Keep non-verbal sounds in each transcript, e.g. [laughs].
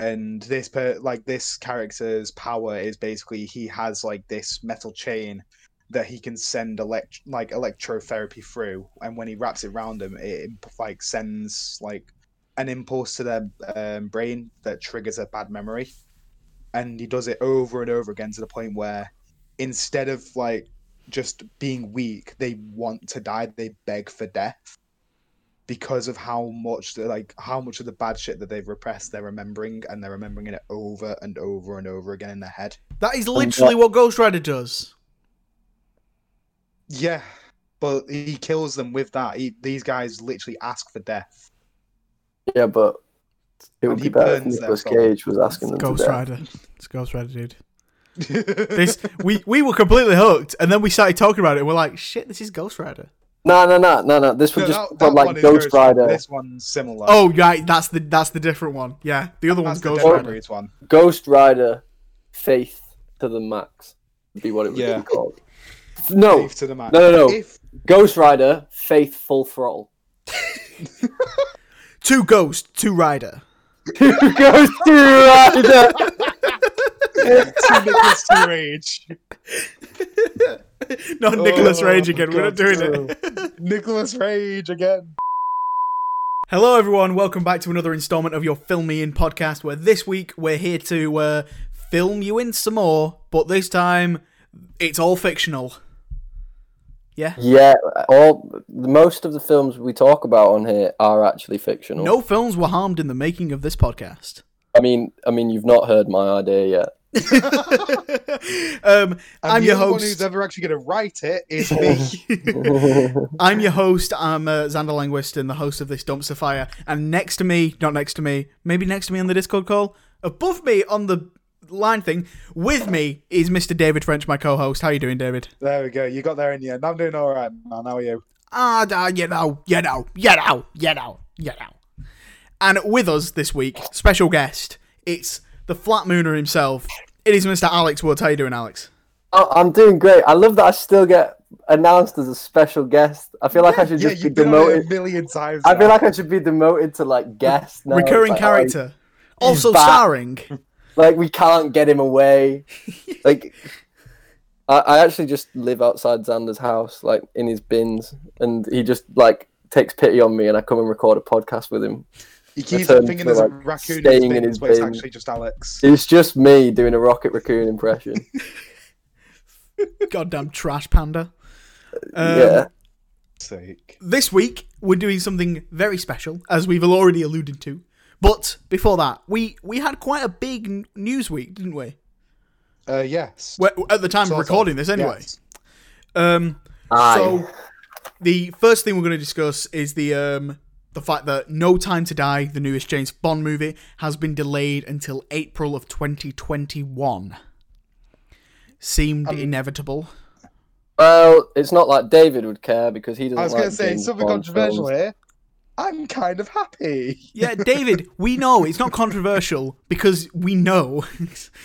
and this per like this character's power is basically he has like this metal chain that he can send elect like electrotherapy through, and when he wraps it around him, it like sends like an impulse to their um, brain that triggers a bad memory, and he does it over and over again to the point where instead of like just being weak, they want to die, they beg for death because of how much like how much of the bad shit that they've repressed they're remembering and they're remembering it over and over and over again in their head. That is literally what Ghost Rider does. Yeah, but he kills them with that. He, these guys literally ask for death. Yeah, but it would And be he better if burns them Nicolas Cage was asking them Ghost to death. Rider. It's Ghost Rider, dude. [laughs] This we we were completely hooked, and then we started talking about it. and We're like, shit, this is Ghost Rider. No, no, no, no, no. This No, just that- that like one Ghost Rider. This one's similar. Oh, right, that's the that's the different one. Yeah, the other that's one's Ghost Dead Rider. One. Ghost Rider, Faith to the Max would be what it would Yeah. be called. No, Faith to the max. no, no, no. If Ghost Rider, Faith Full Throttle. [laughs] Two Ghost, two Rider. two Ghost Rider. to Nicholas to Rage. [laughs] [laughs] Not Nicholas Oh, Rage again. We're not God, doing it. [laughs] Nicholas Rage again. Hello, everyone. Welcome back to another installment of your Film Me In podcast, where this week we're here to uh, film you in some more, but this time it's all fictional. Yeah. Yeah, all most of the films we talk about on here are actually fictional. No films were harmed in the making of this podcast. I mean, I mean, you've not heard my idea yet. [laughs] um, And I'm the your only one who's ever actually going to write it is [laughs] me. [laughs] I'm your host. I'm uh, Xander Langwist and the host of this Dumpster Fire. And next to me, not next to me, maybe next to me on the Discord call, above me on the line thing, with me is Mr. David French, my co-host. How are you doing, David? there we go. You got there in the end. I'm doing all right, man. How are you? Ah, da, you know, you know, you know, you know, you know. And with us this week, special guest, it's the flat mooner himself. It is Mr. Alex Woods. How you doing, Alex? Oh, I'm doing great. I love that I still get announced as a special guest. I feel like I should Yeah, just be you've been on it a demoted. million times. I feel like I should be demoted to like guest now. Recurring like, oh, character. Also back. starring. like we can't get him away. [laughs] like I, I actually just live outside Xander's house, like in his bins, and he just like takes pity on me, and I come and record a podcast with him. He keeps thinking to, there's a like, raccoon in staying his, in his but it's actually just Alex. It's just me doing a Rocket Raccoon impression. [laughs] Goddamn trash panda. Um, yeah, Sake. This week, we're doing something very special, as we've already alluded to. But before that, we, we had quite a big n- news week, didn't we? Uh, yes. Well, at the time of recording this, anyway. yes. Um, Aye. So, the first thing we're going to discuss is the um, the fact that No Time to Die, the newest James Bond movie, has been delayed until April of 2021. Seemed Um, inevitable. well, it's not like David would care because he doesn't. I was like going to say James something Bond controversial films. here. I'm kind of happy. Yeah, David, we know it's not controversial because we know.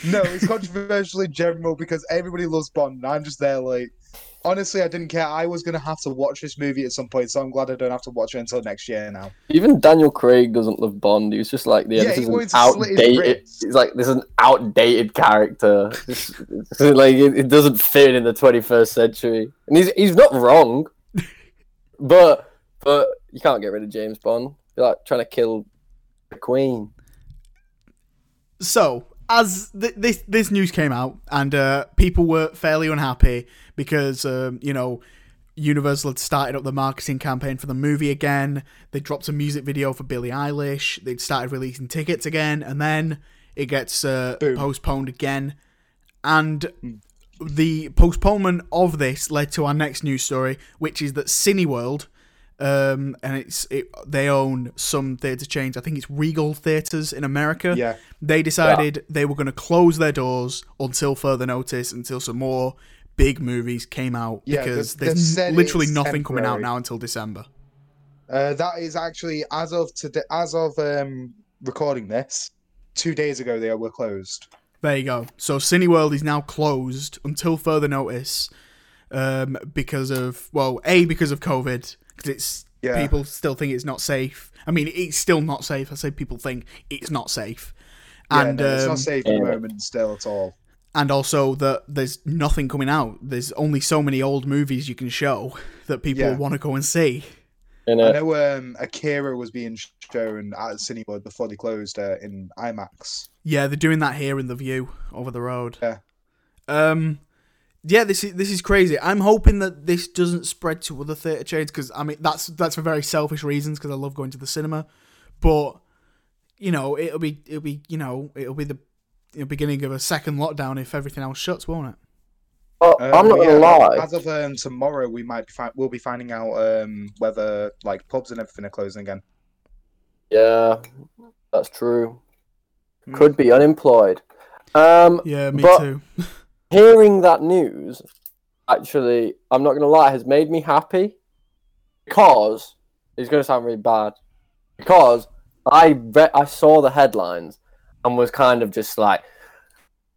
No, it's controversial in general because everybody loves Bond. And I'm just there like, honestly, I didn't care. I was gonna have to watch this movie at some point, so I'm glad I don't have to watch it until next year now. Even Daniel Craig doesn't love Bond. He was just like, yeah, Yeah, this he is an to slit his outdated. wrists. It's like this is an outdated character. [laughs] Like it, it doesn't fit in the 21st century, and he's he's not wrong. [laughs] but but you can't get rid of James Bond. You're like trying to kill the Queen. so, as th- this this news came out, and uh, people were fairly unhappy because um, you know Universal had started up the marketing campaign for the movie again. They dropped a music video for Billie Eilish. They'd started releasing tickets again, and then it gets uh, postponed again. And the postponement of this led to our next news story, which is that Cineworld, um, and it's it, they own some theatre chains. I think it's Regal Theatres in America. Yeah. They decided they were going to close their doors until further notice, until some more big movies came out, Yeah, because they've- there's literally nothing coming out now until December. Uh, that is actually as of today, as of um, recording this, two days ago they were closed. There you go. So Cineworld is now closed until further notice, um, because of well, a because of COVID, because it's Yeah. people still think it's not safe. I mean, it's still not safe. I say people think it's not safe, Yeah, and no, it's um, not safe at the moment still at all. and also that there's nothing coming out. There's only so many old movies you can show that people Yeah. want to go and see. In I know um, Akira was being shown at Cineworld before they closed uh, in IMAX. Yeah, they're doing that here in the Vue over the road. Yeah. Um, yeah, this is this is crazy. I'm hoping that this doesn't spread to other theatre chains because I mean that's that's for very selfish reasons because I love going to the cinema, but you know it'll be it'll be you know it'll be the you know, beginning of a second lockdown if everything else shuts, won't it? But Um, I'm not gonna lie. As of um, tomorrow, we might be fi- we'll be finding out um, whether like pubs and everything are closing again. Yeah, that's true. Hmm. Could be unemployed. Um, Yeah, me But- too. [laughs] hearing that news, actually, I'm not gonna lie, has made me happy because it's gonna sound really bad. Because I re- I saw the headlines and was kind of just like,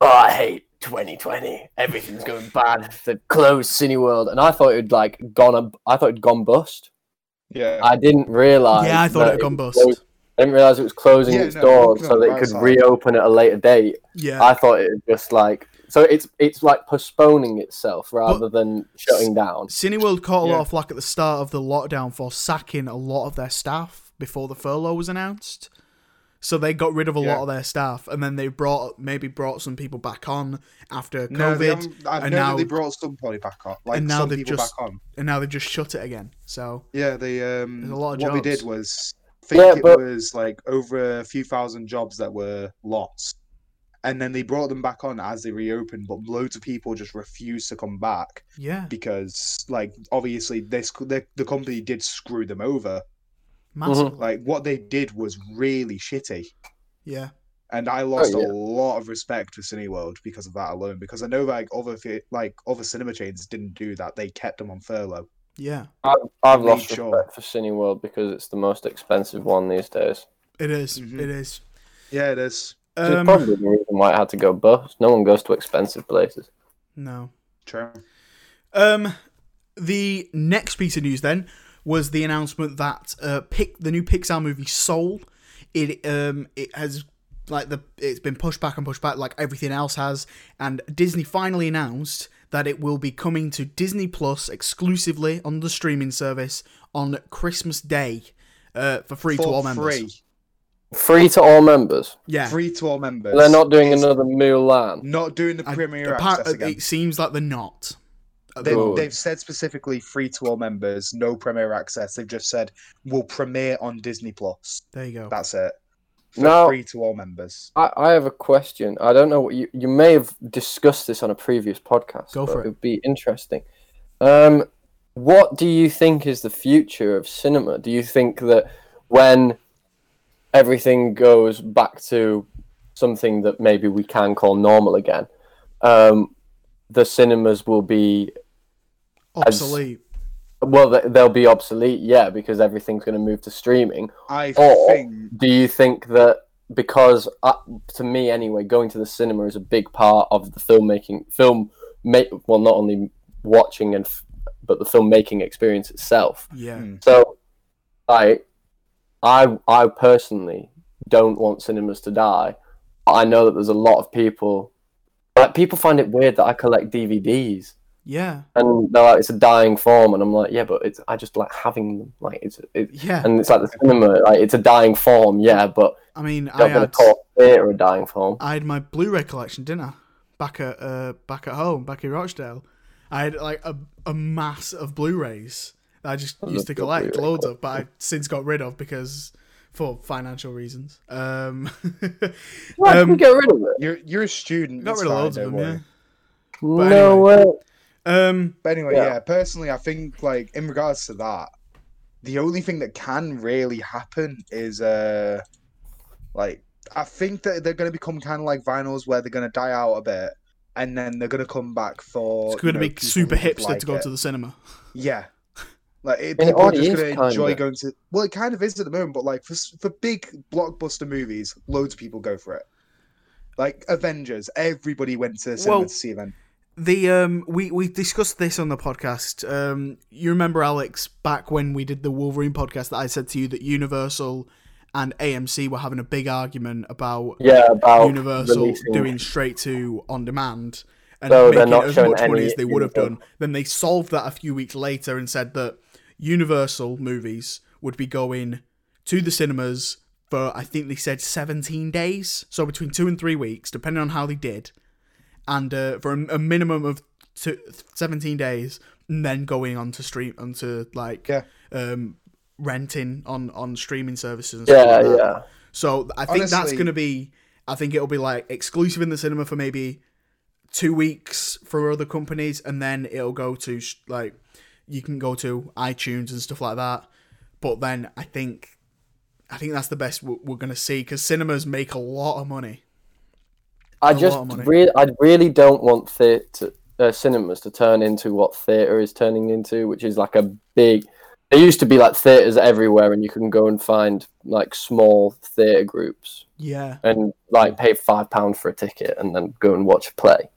oh, I hate 2020. Everything's going bad. They've closed Cineworld, and I thought it'd like gone. ab- I thought it'd gone bust. Yeah, I didn't realize. yeah, I thought it had gone was bust. closed- I didn't realize it was closing Yeah, its no, doors so that it could reopen at a later date. Yeah, I thought it was just like so it's it's like postponing itself rather than shutting down. Cineworld caught a Yeah. lot of flack at the start of the lockdown for sacking a lot of their staff before the furlough was announced. So they got rid of a Yeah. lot of their staff, and then they brought maybe brought some people back on after no, they COVID, haven't- I and know now- they brought somebody back on, like and now some they've people just- back on. and now they've just shut it again. So Yeah, they um, a lot of what they jobs. did was I think Yeah, it but- was like over a few thousand jobs that were lost, and then they brought them back on as they reopened. But loads of people just refused to come back yeah, because, like, obviously this the, the company did screw them over. massive. Like what they did was really shitty. Yeah, And I lost yeah. a lot of respect for Cineworld because of that alone. Because I know like other fi- like other cinema chains didn't do that; they kept them on furlough. yeah, I've, I've lost sure. respect for Cineworld because it's the most expensive one these days. it is, Mhm. it is. Yeah, it is Which Um, probably the reason why it had to go bust. No one goes to expensive places. no. true. Um, the next piece of news then was the announcement that uh, pick the new Pixar movie Soul. It um it has like the it's been pushed back and pushed back like everything else has, and Disney finally announced that it will be coming to Disney Plus exclusively on the streaming service on Christmas Day, uh, for free to all For members. free, Free to all members. Yeah, free to all members. They're not doing It's another Mulan. not doing the I- premiere apart- access again. it seems like they're not. They've, moment. they've said specifically free to all members, no premiere access. They've just said we'll premiere on Disney Plus. There you go. That's it. For Now- free to all members. I, I have a question. I don't know what you you may have discussed this on a previous podcast. Go for it. It'd be interesting. Um, what do you think is the future of cinema? Do you think that when everything goes back to something that maybe we can call normal again, um, the cinemas will be Obsolete. well, they'll be obsolete, yeah, because everything's going to move to streaming. I Or- think Do you think that because uh, to me anyway, going to the cinema is a big part of the filmmaking film make well not only watching and f- but the filmmaking experience itself. Yeah. Hmm. So I I I personally don't want cinemas to die. I know that there's a lot of people like people find it weird that I collect DVDs Yeah. and they're like it's a dying form and I'm like yeah but it's I just like having them like it's it, Yeah. and it's like the cinema like it's a dying form yeah but I mean, I not going to had call theatre a dying form. I had my Blu-ray collection, didn't I? Back at uh, back at home, back in Rochdale. I had like a, a mass of Blu-rays I just I used to collect, loads of, [laughs] but I since got rid of because for financial reasons. Um, [laughs] Why did um, we get rid of it? you're you're a student. got it's rid of loads of don't them. worry. But no way. Um, But anyway, Yeah. yeah. personally, I think like in regards to that, the only thing that can really happen is uh, like I think that they're going to become kind of like vinyls, where they're going to die out a bit, and then they're going to come back for. it's going to you know, be super who hipster like to go it. to the cinema. Yeah. Like it, I it people are just going to enjoy going to. Well, it kind of is at the moment, but like for for big blockbuster movies, loads of people go for it. Like Avengers, everybody went to the cinema Well, to see Avengers. The um we we discussed this on the podcast. Um you remember Alex back when we did the Wolverine podcast that I said to you that Universal and AMC were having a big argument about Yeah, about Universal releasing- doing straight to on demand and So they're making not as showing much money any as they would have done. Then they solved that a few weeks later and said that Universal movies would be going to the cinemas for I think they said 17 days, so between two and three weeks, depending on how they did, and uh, for a, a minimum of two, 17 days, and then going on to stream onto like Yeah. um, renting on on streaming services. And stuff Yeah, like that. yeah. So I think that's going to be. I think it'll be like exclusive in the cinema for maybe two weeks for other companies, and then it'll go to sh- like you can go to iTunes and stuff like that. But then I think, I think that's the best we're, we're going to see because cinemas make a lot of money. I a just really, I really don't want theatre uh, cinemas to turn into what theatre is turning into, which is like a big. There used to be like theatres everywhere, and you can go and find like small theatre groups Yeah, and like pay five pounds for a ticket and then go and watch a play.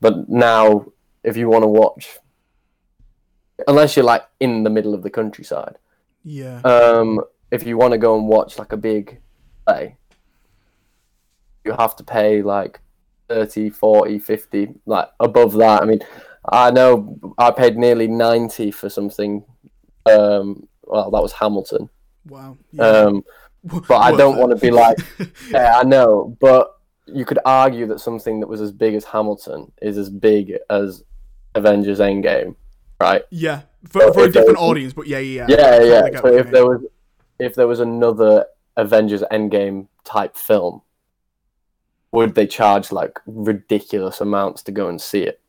But now, if you want to watch, unless you're like in the middle of the countryside, yeah, um, if you want to go and watch like a big play, you have to pay like 30, 40, 50, like above that. I mean, I know I paid nearly 90 for something. Um, well, that was Hamilton. wow. Yeah. Um, but I don't want to be like, [laughs] yeah, I know, but you could argue that something that was as big as Hamilton is as big as Avengers Endgame, right? yeah, for, So for a different was- audience, but yeah, yeah, Yeah, totally yeah. So if there was if there was another Avengers Endgame type film, would they charge like ridiculous amounts to go and see it?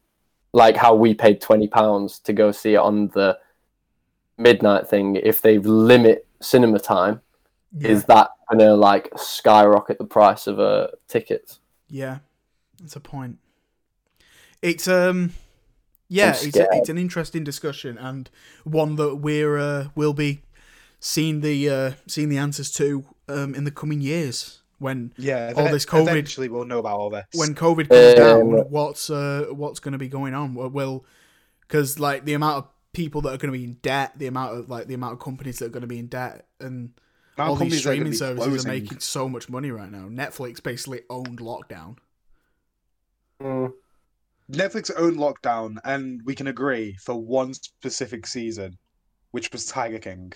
Like how we paid twenty pounds to go see it on the midnight thing. If they limit cinema time, yeah. is that gonna like skyrocket the price of a ticket? Yeah, that's a point. It's um, yeah, it's a, it's an interesting discussion and one that we're uh, will be seeing the uh, seeing the answers to um in the coming years when Yeah, All this COVID- Eventually, we'll know about all this. when COVID comes down. Um, What's uh what's going to be going on? Well- Well, because like the amount of people that are going to be in debt, the amount of like the amount of companies that are going to be in debt, and all these companies are gonna streaming be services are making so much money right now. Netflix basically owned lockdown. Netflix owned lockdown, and we can agree for one specific season, which was Tiger King.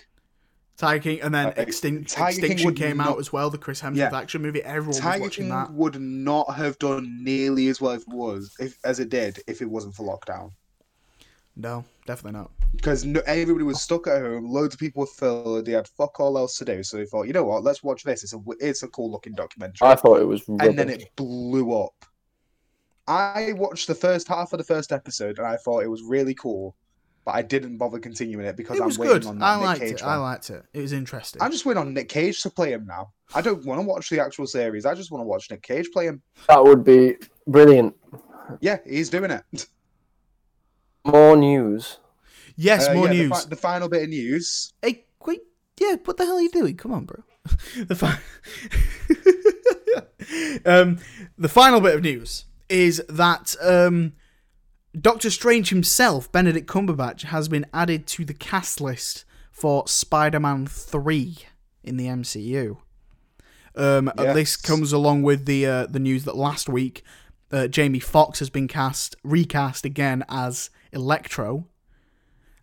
Tiger King, and then Uh, Extin- Tiger Extinction would came not- out as well. The Chris Hemsworth Yeah. action movie. Everyone was watching King that. would not have done nearly as well as it was if, as it did if it wasn't for lockdown. No, definitely not. Because no, everybody was stuck at home. Loads of people were filled. They had fuck all else to do, so they thought, you know what? Let's watch this. It's a it's a cool looking documentary. I thought it was rubbish. and then it blew up. I watched the first half of the first episode, and I thought it was really cool, but I didn't bother continuing it because It I'm was waiting good. on that I Nick liked Cage it. one. I liked it. It was interesting. I'm just waiting on Nick Cage to play him now. I don't want to watch the actual series. I just want to watch Nick Cage play him. That would be brilliant. Yeah, he's doing it. More news. yes, Uh, more yeah, the news. fi- The, final bit of news. Hey, quick! Yeah, what the hell are you doing? Come on, bro. [laughs] the fi- [laughs] um, the final bit of news is that um, Doctor Strange himself, Benedict Cumberbatch, has been added to the cast list for Spider-Man Three in the MCU. Um, and This comes along with the uh, the news that last week uh, Jamie Foxx has been cast recast again as Electro.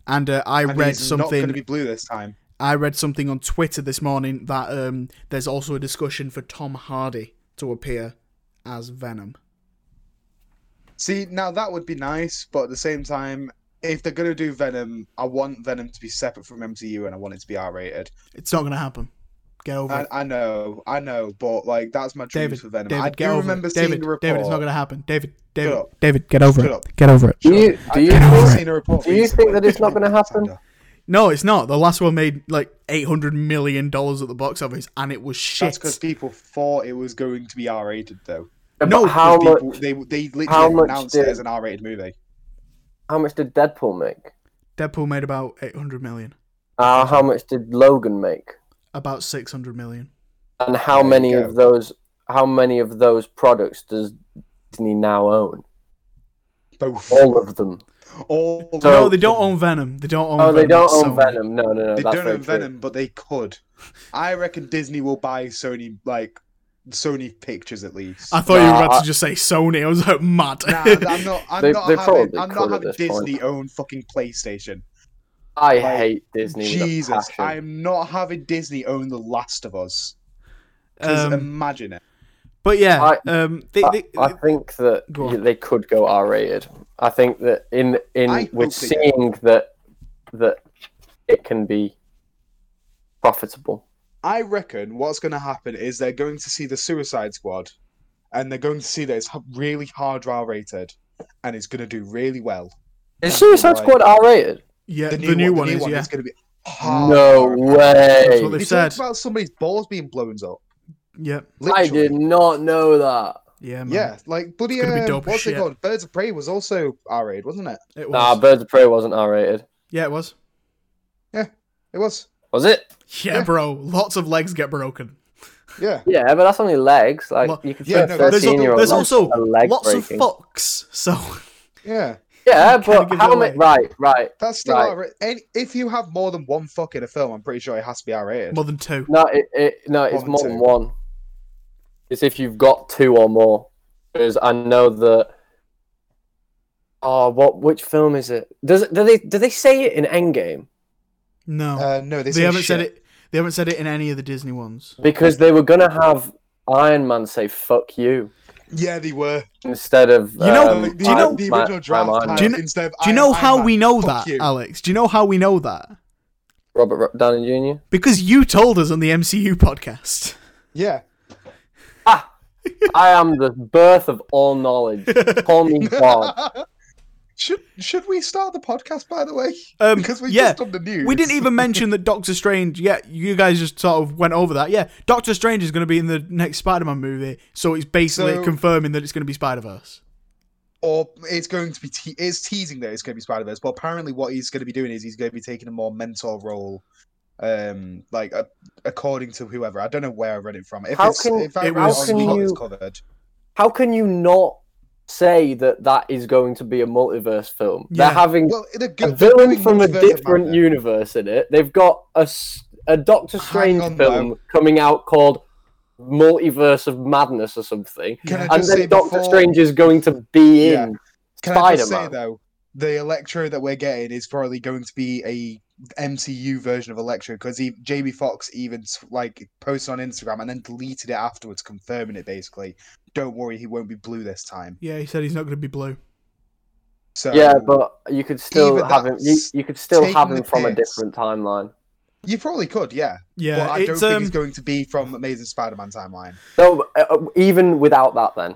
And uh, I And read he's not going something. to be blue this time. I read something on Twitter this morning that um, there's also a discussion for Tom Hardy to appear as Venom. See, now that would be nice, but at the same time, if they're going to do Venom, I want Venom to be separate from MCU, and I want it to be R-rated. It's not going to happen. Get over I, it. I know, I know, but like that's my dreams David, for Venom. David, I get do over remember it. seeing David, a report. David, it's not going to happen. David, David, up. David, get over Shut it. up. Get over it. Do you do you I over it. seen a report. Do you think that it's not gonna happen? No, it's not. The last one made like eight hundred million dollars at the box office, and it was shit. That's because people thought it was going to be R-rated, though. No, how Because much? people, they they how literally much announced did- it as an R-rated movie. How much did Deadpool make? Deadpool made about eight hundred million, Uh, how much did Logan make? about six hundred million. And how There many of those? How many of those products does Disney now own? Both. All of them. All So- no, they don't own Venom. They don't own. Oh, they Venom, don't so- own Venom. No, no, no. they that's don't own true. Venom, but they could. I reckon Disney will buy Sony like Sony Pictures at least. I thought you were about I- to just say Sony. I was like, mad. Nah, I'm not. I'm They- [laughs] not they having. I'm not having this point. Disney own fucking PlayStation. I Like, hate Disney. Jesus. I'm not having Disney own The Last of Us. Because Um, imagine it. but yeah, I- um, they, I, they, I think that they could go R rated. I think that in in I we're hope they do. seeing that that it can be profitable. I reckon what's going to happen is they're going to see the Suicide Squad, and they're going to see that it's really hard R rated, and it's going to do really well. Is Suicide Right. Squad R rated? yeah, The the new, new, one, one, the new is one yeah, is going to be hard. No R. way. That's what They they've said. about somebody's balls being blown up. yeah, I did not know that. yeah, man. Yeah, like bloody. gonna be um, dope as what's it called? Birds of Prey was also R rated, wasn't it? It was. Nah, Birds of Prey wasn't R rated. yeah, it was. Yeah, it was. Was it? Yeah, Yeah. bro. Lots of legs get broken. Yeah. Yeah, but that's only legs. Like Well, you can yeah, say no, there's- thirteen year old. There's also a leg lots of fucks. So [laughs] Yeah. Yeah, Kinda but how many? Right, right. That's still Right. R. Any- If you have more than one fuck in a film, I'm pretty sure it has to be R rated. more than two. No, it, it no, it's One, more two. than one. It's if you've got two or more. Because I know that. Oh, what? Which film is it? Does? Do they? Do they say it in Endgame? No, Uh, no, they, they haven't said it. They haven't said it in any of the Disney ones. Because they were gonna have Iron Man say "fuck you" Yeah, they were. instead of. You know- um, Like, do you know- the original my draft Iron Man. Do you kn- instead of Do you know Iron how Man, we know that, you. Alex? Do you know how we know that? Robert Ro- Downey Jr. Because you told us on the MCU podcast. Yeah. Ah, I am the birth of all knowledge. Call me [laughs] God. Should should we start the podcast by the way? Um, [laughs] because we yeah, just done the news. We didn't even mention that Doctor Strange. Yeah, you guys just sort of went over that. Yeah, Doctor Strange is going to be in the next Spider-Man movie, so it's basically So- confirming that it's going to be Spider-Verse. or it's going to be te- it's teasing that it's going to be Spider Verse, but apparently what he's going to be doing is he's going to be taking a more mentor role, um, like uh, according to whoever. I don't know where I read it from. If How it's can- if I it was- How can Hot, it's you- covered. How can you not say that that is going to be a multiverse film? Yeah. They're having Well, the a good villain from a different universe in it. They've got a Doctor Strange on, film though. coming out called Multiverse of Madness or something. Can And then Doctor before- Strange is going to be Yeah. in Can I just say Spider-Man. though, the Electro that we're getting is probably going to be a MCU version of Electro because Jamie Foxx even like posted on Instagram and then deleted it afterwards, confirming it basically. Don't worry, he won't be blue this time. Yeah, he said he's not going to be blue. So yeah, but you could still have him. You, you could still have the him from a different timeline. you probably could, yeah. Yeah, but I don't think um, he's going to be from Amazing Spider-Man timeline. So uh, even without that, then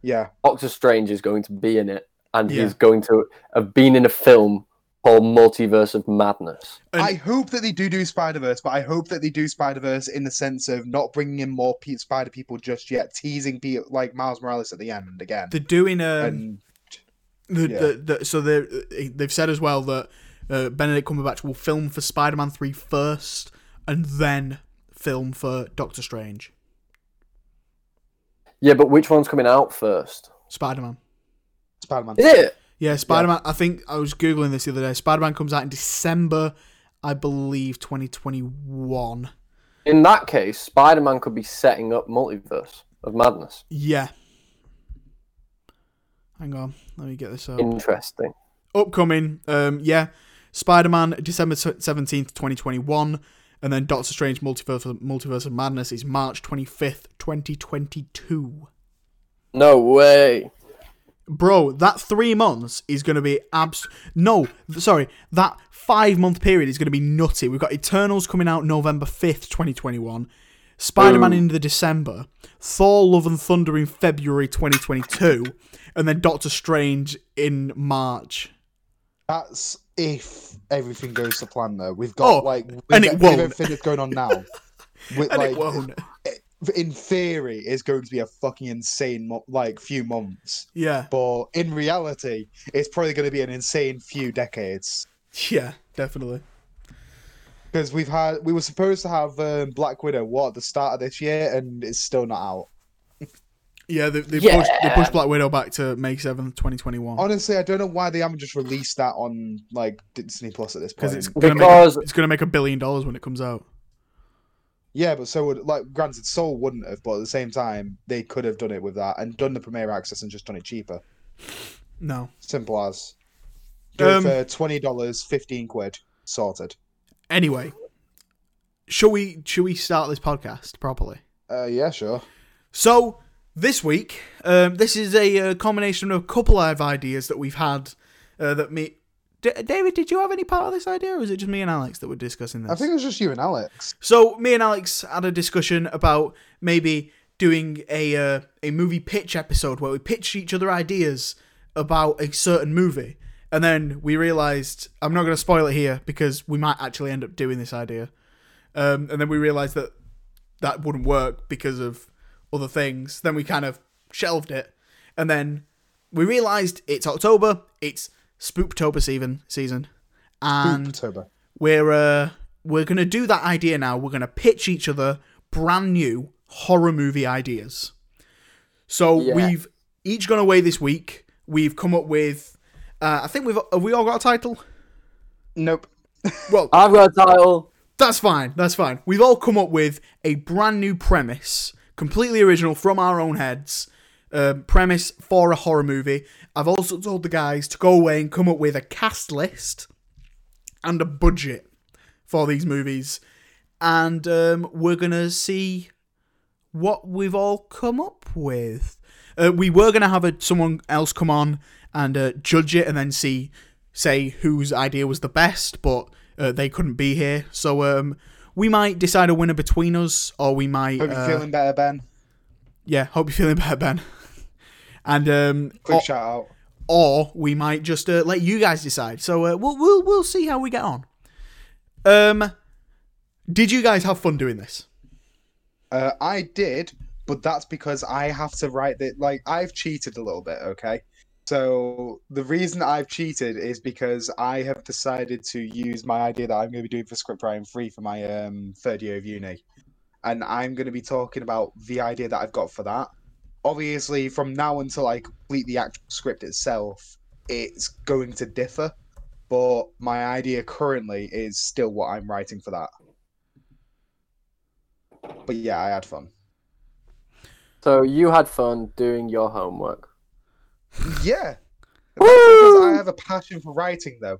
Yeah, Doctor Strange is going to be in it, and Yeah. he's going to have been in a film called Multiverse of Madness. And- I hope that they do do Spider Verse, but I hope that they do Spider Verse in the sense of not bringing in more pe- Spider people just yet, teasing pe- like Miles Morales at the end again. they're doing um, and the, yeah. the, the, so they they've said as well that uh, Benedict Cumberbatch will film for Spider-Man 3 first and then film for Doctor Strange. Yeah, but which one's coming out first? Spider-Man. Spider Man. Is it? Yeah, Spider-Man. I think I was googling this the other day. Spider-Man comes out in December, I believe, 2021. In that case, Spider-Man could be setting up Multiverse of Madness. Yeah. Hang on, let me get this up. Interesting. Upcoming, um, yeah, Spider-Man, December seventeenth, twenty twenty-one, and then Doctor Strange: Multiverse Multiverse of Madness is March twenty-fifth, twenty twenty-two. No way. Bro, that three months is going to be abs. No, th- sorry, that five month period is going to be nutty. We've got Eternals coming out November 5th, 2021, Spider Man in the December, Thor Love and Thunder in February 2022, and then Doctor Strange in March. That's if everything goes to plan, though. We've got Oh, like [laughs] with, and it won't. everything that's going on now. With, And like, it won't. In theory, is going to be a fucking insane mo- like few months, Yeah, but in reality, it's probably going to be an insane few decades. yeah, definitely. Because we've had, we were supposed to have um, Black Widow what at the start of this year, and it's still not out. Yeah, they, they Yeah. pushed they pushed Black Widow back to May seventh, twenty twenty one, Honestly, I don't know why they haven't just released that on like Disney Plus at this point. because it's gonna Because- a, it's gonna make a billion dollars when it comes out. Yeah, but so would like granted, Soul wouldn't have, but at the same time, they could have done it with that and done the premiere access and just done it cheaper. No. Simple as. Do Um, it for twenty dollars, fifteen quid, sorted. Anyway, shall we shall we start this podcast properly? Uh, yeah, sure. So this week, um, this is a, uh combination of a couple of ideas that we've had. Uh, that me, D- David, did you have any part of this idea, or was it just me and Alex that were discussing this? I think it was just you and Alex. So me and Alex had a discussion about maybe doing a uh, a movie pitch episode where we pitch each other ideas about a certain movie, and then we realized I'm not going to spoil it here because we might actually end up doing this idea, um, and then we realized that that wouldn't work because of other things. Then we kind of shelved it, and then we realized it's October, it's Spooktober season season, and October. we're uh, we're gonna do that idea now. We're gonna pitch each other brand new horror movie ideas. So Yeah. we've each gone away this week. We've come up with. Uh, I think we've have we all got a title. Nope. Well, I've got a title. that's fine. That's fine. We've all come up with a brand new premise, completely original from our own heads. Um, premise for a horror movie. I've also told the guys to go away and come up with a cast list and a budget for these movies, and um, we're gonna see what we've all come up with. Uh, we were gonna have a, someone else come on and uh, judge it, and then see say whose idea was the best, but uh, they couldn't be here, so um, we might decide a winner between us, or we might. Hope you're uh, feeling better, Ben. yeah, hope you're feeling better, Ben. And um, Quick or, shout out. or we might just uh, let you guys decide. So uh, we'll we'll we'll see how we get on. Um, did you guys have fun doing this? Uh, I did, but that's because I have to write that. Like I've cheated a little bit. Okay. So the reason I've cheated is because I have decided to use my idea that I'm going to be doing for script writing free for my um, third year of uni, and I'm going to be talking about the idea that I've got for that. Obviously, from now until I complete the actual script itself, it's going to differ. But my idea currently is still what I'm writing for that. But yeah, I had fun. So you had fun doing your homework. [laughs] Yeah. Because I have a passion for writing, though.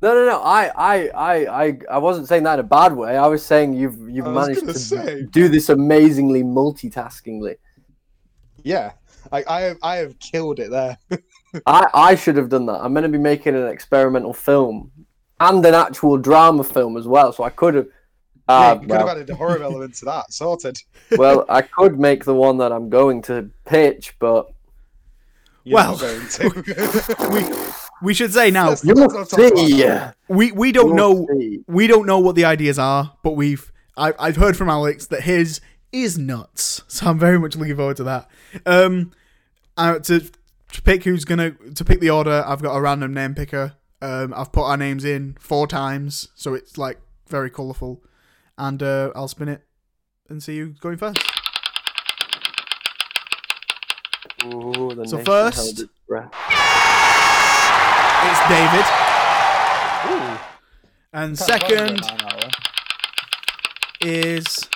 No, no, no. I, I, I, I, I wasn't saying that in a bad way. I was saying you've you've managed to say. do this amazingly multitaskingly. Yeah, I, I have, I have killed it there. [laughs] I, I should have done that. I'm going to be making an experimental film and an actual drama film as well. So I could have. yeah, Uh, you could well, have added a horror element to that. Sorted. [laughs] well, [laughs] I could make the one that I'm going to pitch, but You're Well, going to. we we should say now Let's- you'll let's not talk about see. we we don't You'll know see. we don't know what the ideas are, but we've I, I've heard from Alex that his is nuts, so I'm very much looking forward to that. Um, uh, to to pick who's gonna to pick the order, I've got a random name picker. Um, I've put our names in four times, so it's like very colourful, and uh, I'll spin it and see who's going first. Ooh, So first- its David, Ooh, and second it now, now. is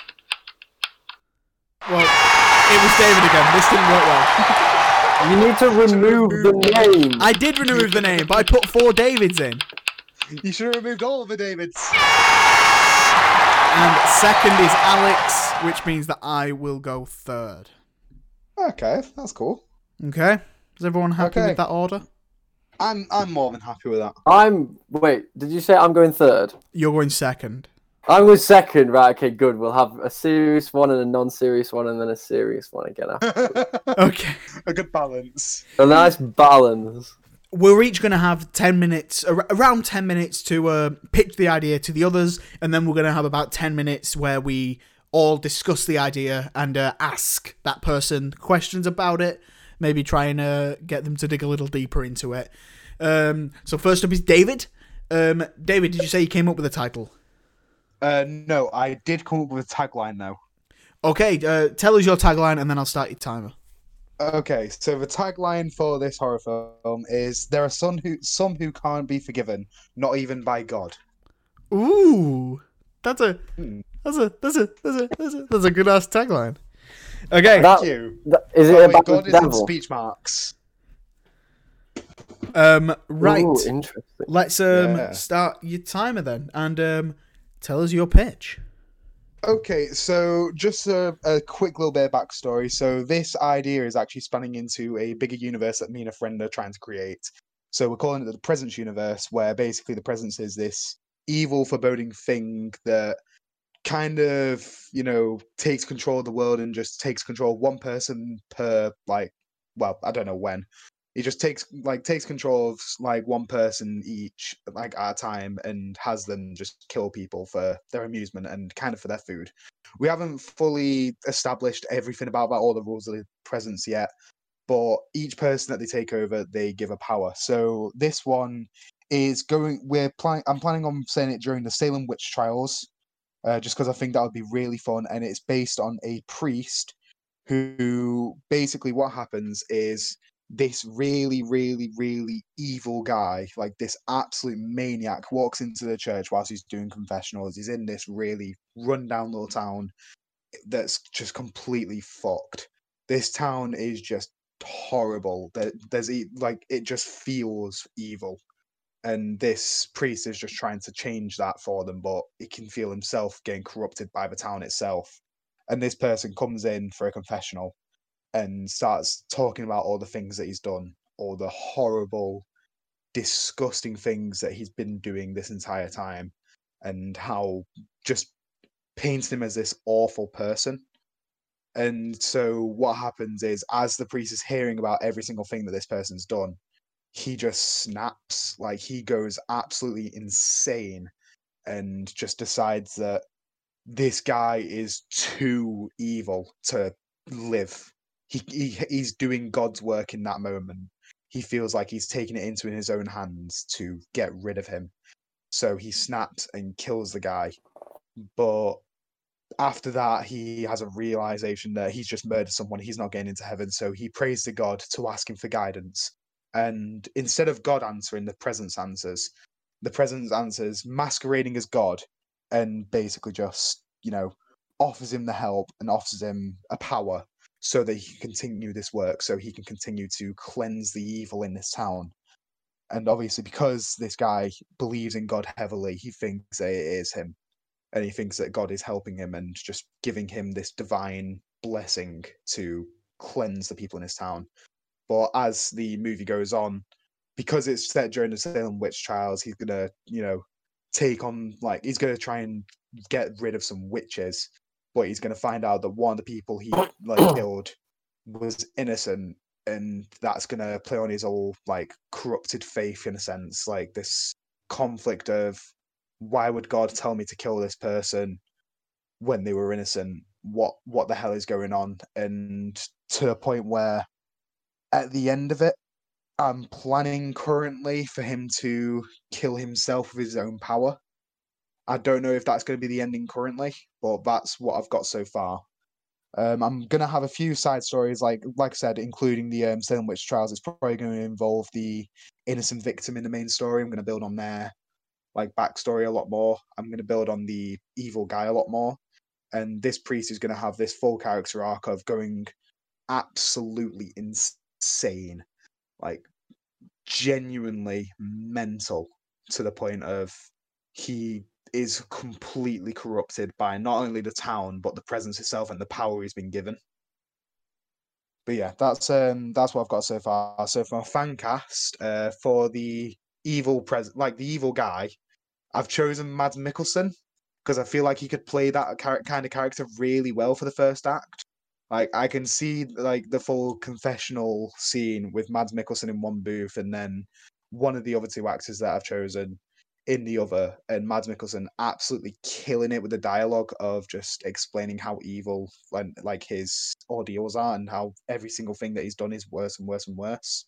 well, it was David again. This didn't work well. [laughs] You need to remove the name. I did remove the name, but I put four Davids in. You should have removed all of the Davids. And second is Alex, which means that I will go third. Okay, that's cool. Okay? Is everyone happy Okay. with that order? I'm I'm more than happy with that. I'm. Wait, did you say I'm going third? You're going second. I'm going second. Right. Okay. Good. We'll have a serious one and a non-serious one, and then a serious one again. [laughs] Okay. a good balance. a nice balance. We're each going to have 10 minutes, around 10 minutes to uh, pitch the idea to the others, and then we're going to have about 10 minutes where we all discuss the idea and uh, ask that person questions about it. Maybe try and uh, get them to dig a little deeper into it. Um, so, first up is David. Um, David, did you say you came up with a title? Uh, no, I did come up with a tagline though. Okay, uh, tell us your tagline and then I'll start your timer. Okay, so the tagline for this horror film is there are some who some who can't be forgiven, not even by God. Ooh, that's a Hmm. that's a that's a that's a that's a, that's a good ass tagline. Okay, That- Thank you. That- Is it Oh, wait, about God the is in devil? speech marks. um, right. Ooh, interesting. Let's um Yeah. start your timer then, and um, tell us your pitch. Okay, so just a, a quick little bit of backstory. So this idea is actually spanning into a bigger universe that me and a friend are trying to create. So we're calling it the Presence universe, where basically the Presence is this evil, foreboding thing that kind of, you know, takes control of the world and just takes control of one person per like, well, I don't know when. He just takes like takes control of like one person each like at a time and has them just kill people for their amusement and kind of for their food. We haven't fully established everything about that, all the rules of the presence yet, but each person that they take over, they give a power. So this one is going. We're planning. I'm planning on saying it during the Salem witch trials, uh, just because I think that would be really fun, and it's based on a priest who basically what happens is this really, really, really evil guy, like this absolute maniac, walks into the church whilst he's doing confessionals. He's in this really rundown little town that's just completely fucked. This town is just horrible. There, there's like it just feels evil, and this priest is just trying to change that for them, but he can feel himself getting corrupted by the town itself. And this person comes in for a confessional and starts talking about all the things that he's done, all the horrible, disgusting things that he's been doing this entire time, and how just paints him as this awful person. And so what happens is, as the priest is hearing about every single thing that this person's done, he just snaps, like he goes absolutely insane, and just decides that this guy is too evil to live. He, he he's doing God's work in that moment. He feels like he's taking it into his own hands to get rid of him. So he snaps and kills the guy. But after that, he has a realization that he's just murdered someone. He's not getting into heaven. So he prays to God to ask him for guidance. And instead of God answering, the presence answers. The presence answers, masquerading as God, and basically just, you know, offers him the help and offers him a power so that he can continue this work, so he can continue to cleanse the evil in this town. And obviously, because this guy believes in God heavily, he thinks that it is him. And he thinks that God is helping him and just giving him this divine blessing to cleanse the people in his town. But as the movie goes on, because it's set during the Salem witch trials, he's gonna, you know, take on like he's gonna try and get rid of some witches, but he's gonna find out that one of the people he like [clears throat] killed was innocent, and that's gonna play on his old like corrupted faith in a sense, like this conflict of why would God tell me to kill this person when they were innocent? What what the hell is going on? And to the point where at the end of it, I'm planning currently for him to kill himself with his own power. I don't know if that's going to be the ending currently, but that's what I've got so far. Um, I'm gonna have a few side stories, like like I said, including the um, Salem witch trials. It's probably going to involve the innocent victim in the main story. I'm to build on their like backstory a lot more. I'm to build on the evil guy a lot more, and this priest is to have this full character arc of going absolutely insane, like genuinely mental to the point of he is completely corrupted by not only the town but the presence itself and the power he's been given. But yeah, that's um that's what I've got so far. So for my fan cast, uh, for the evil pres like the evil guy, I've chosen Mads Mikkelsen because I feel like he could play that kind of character really well for the first act. Like I can see like the full confessional scene with Mads Mikkelsen in one booth and then one of the other two actors that I've chosen in the other, and Mads Mikkelsen absolutely killing it with the dialogue of just explaining how evil and like his ordeals are and how every single thing that he's done is worse and worse and worse.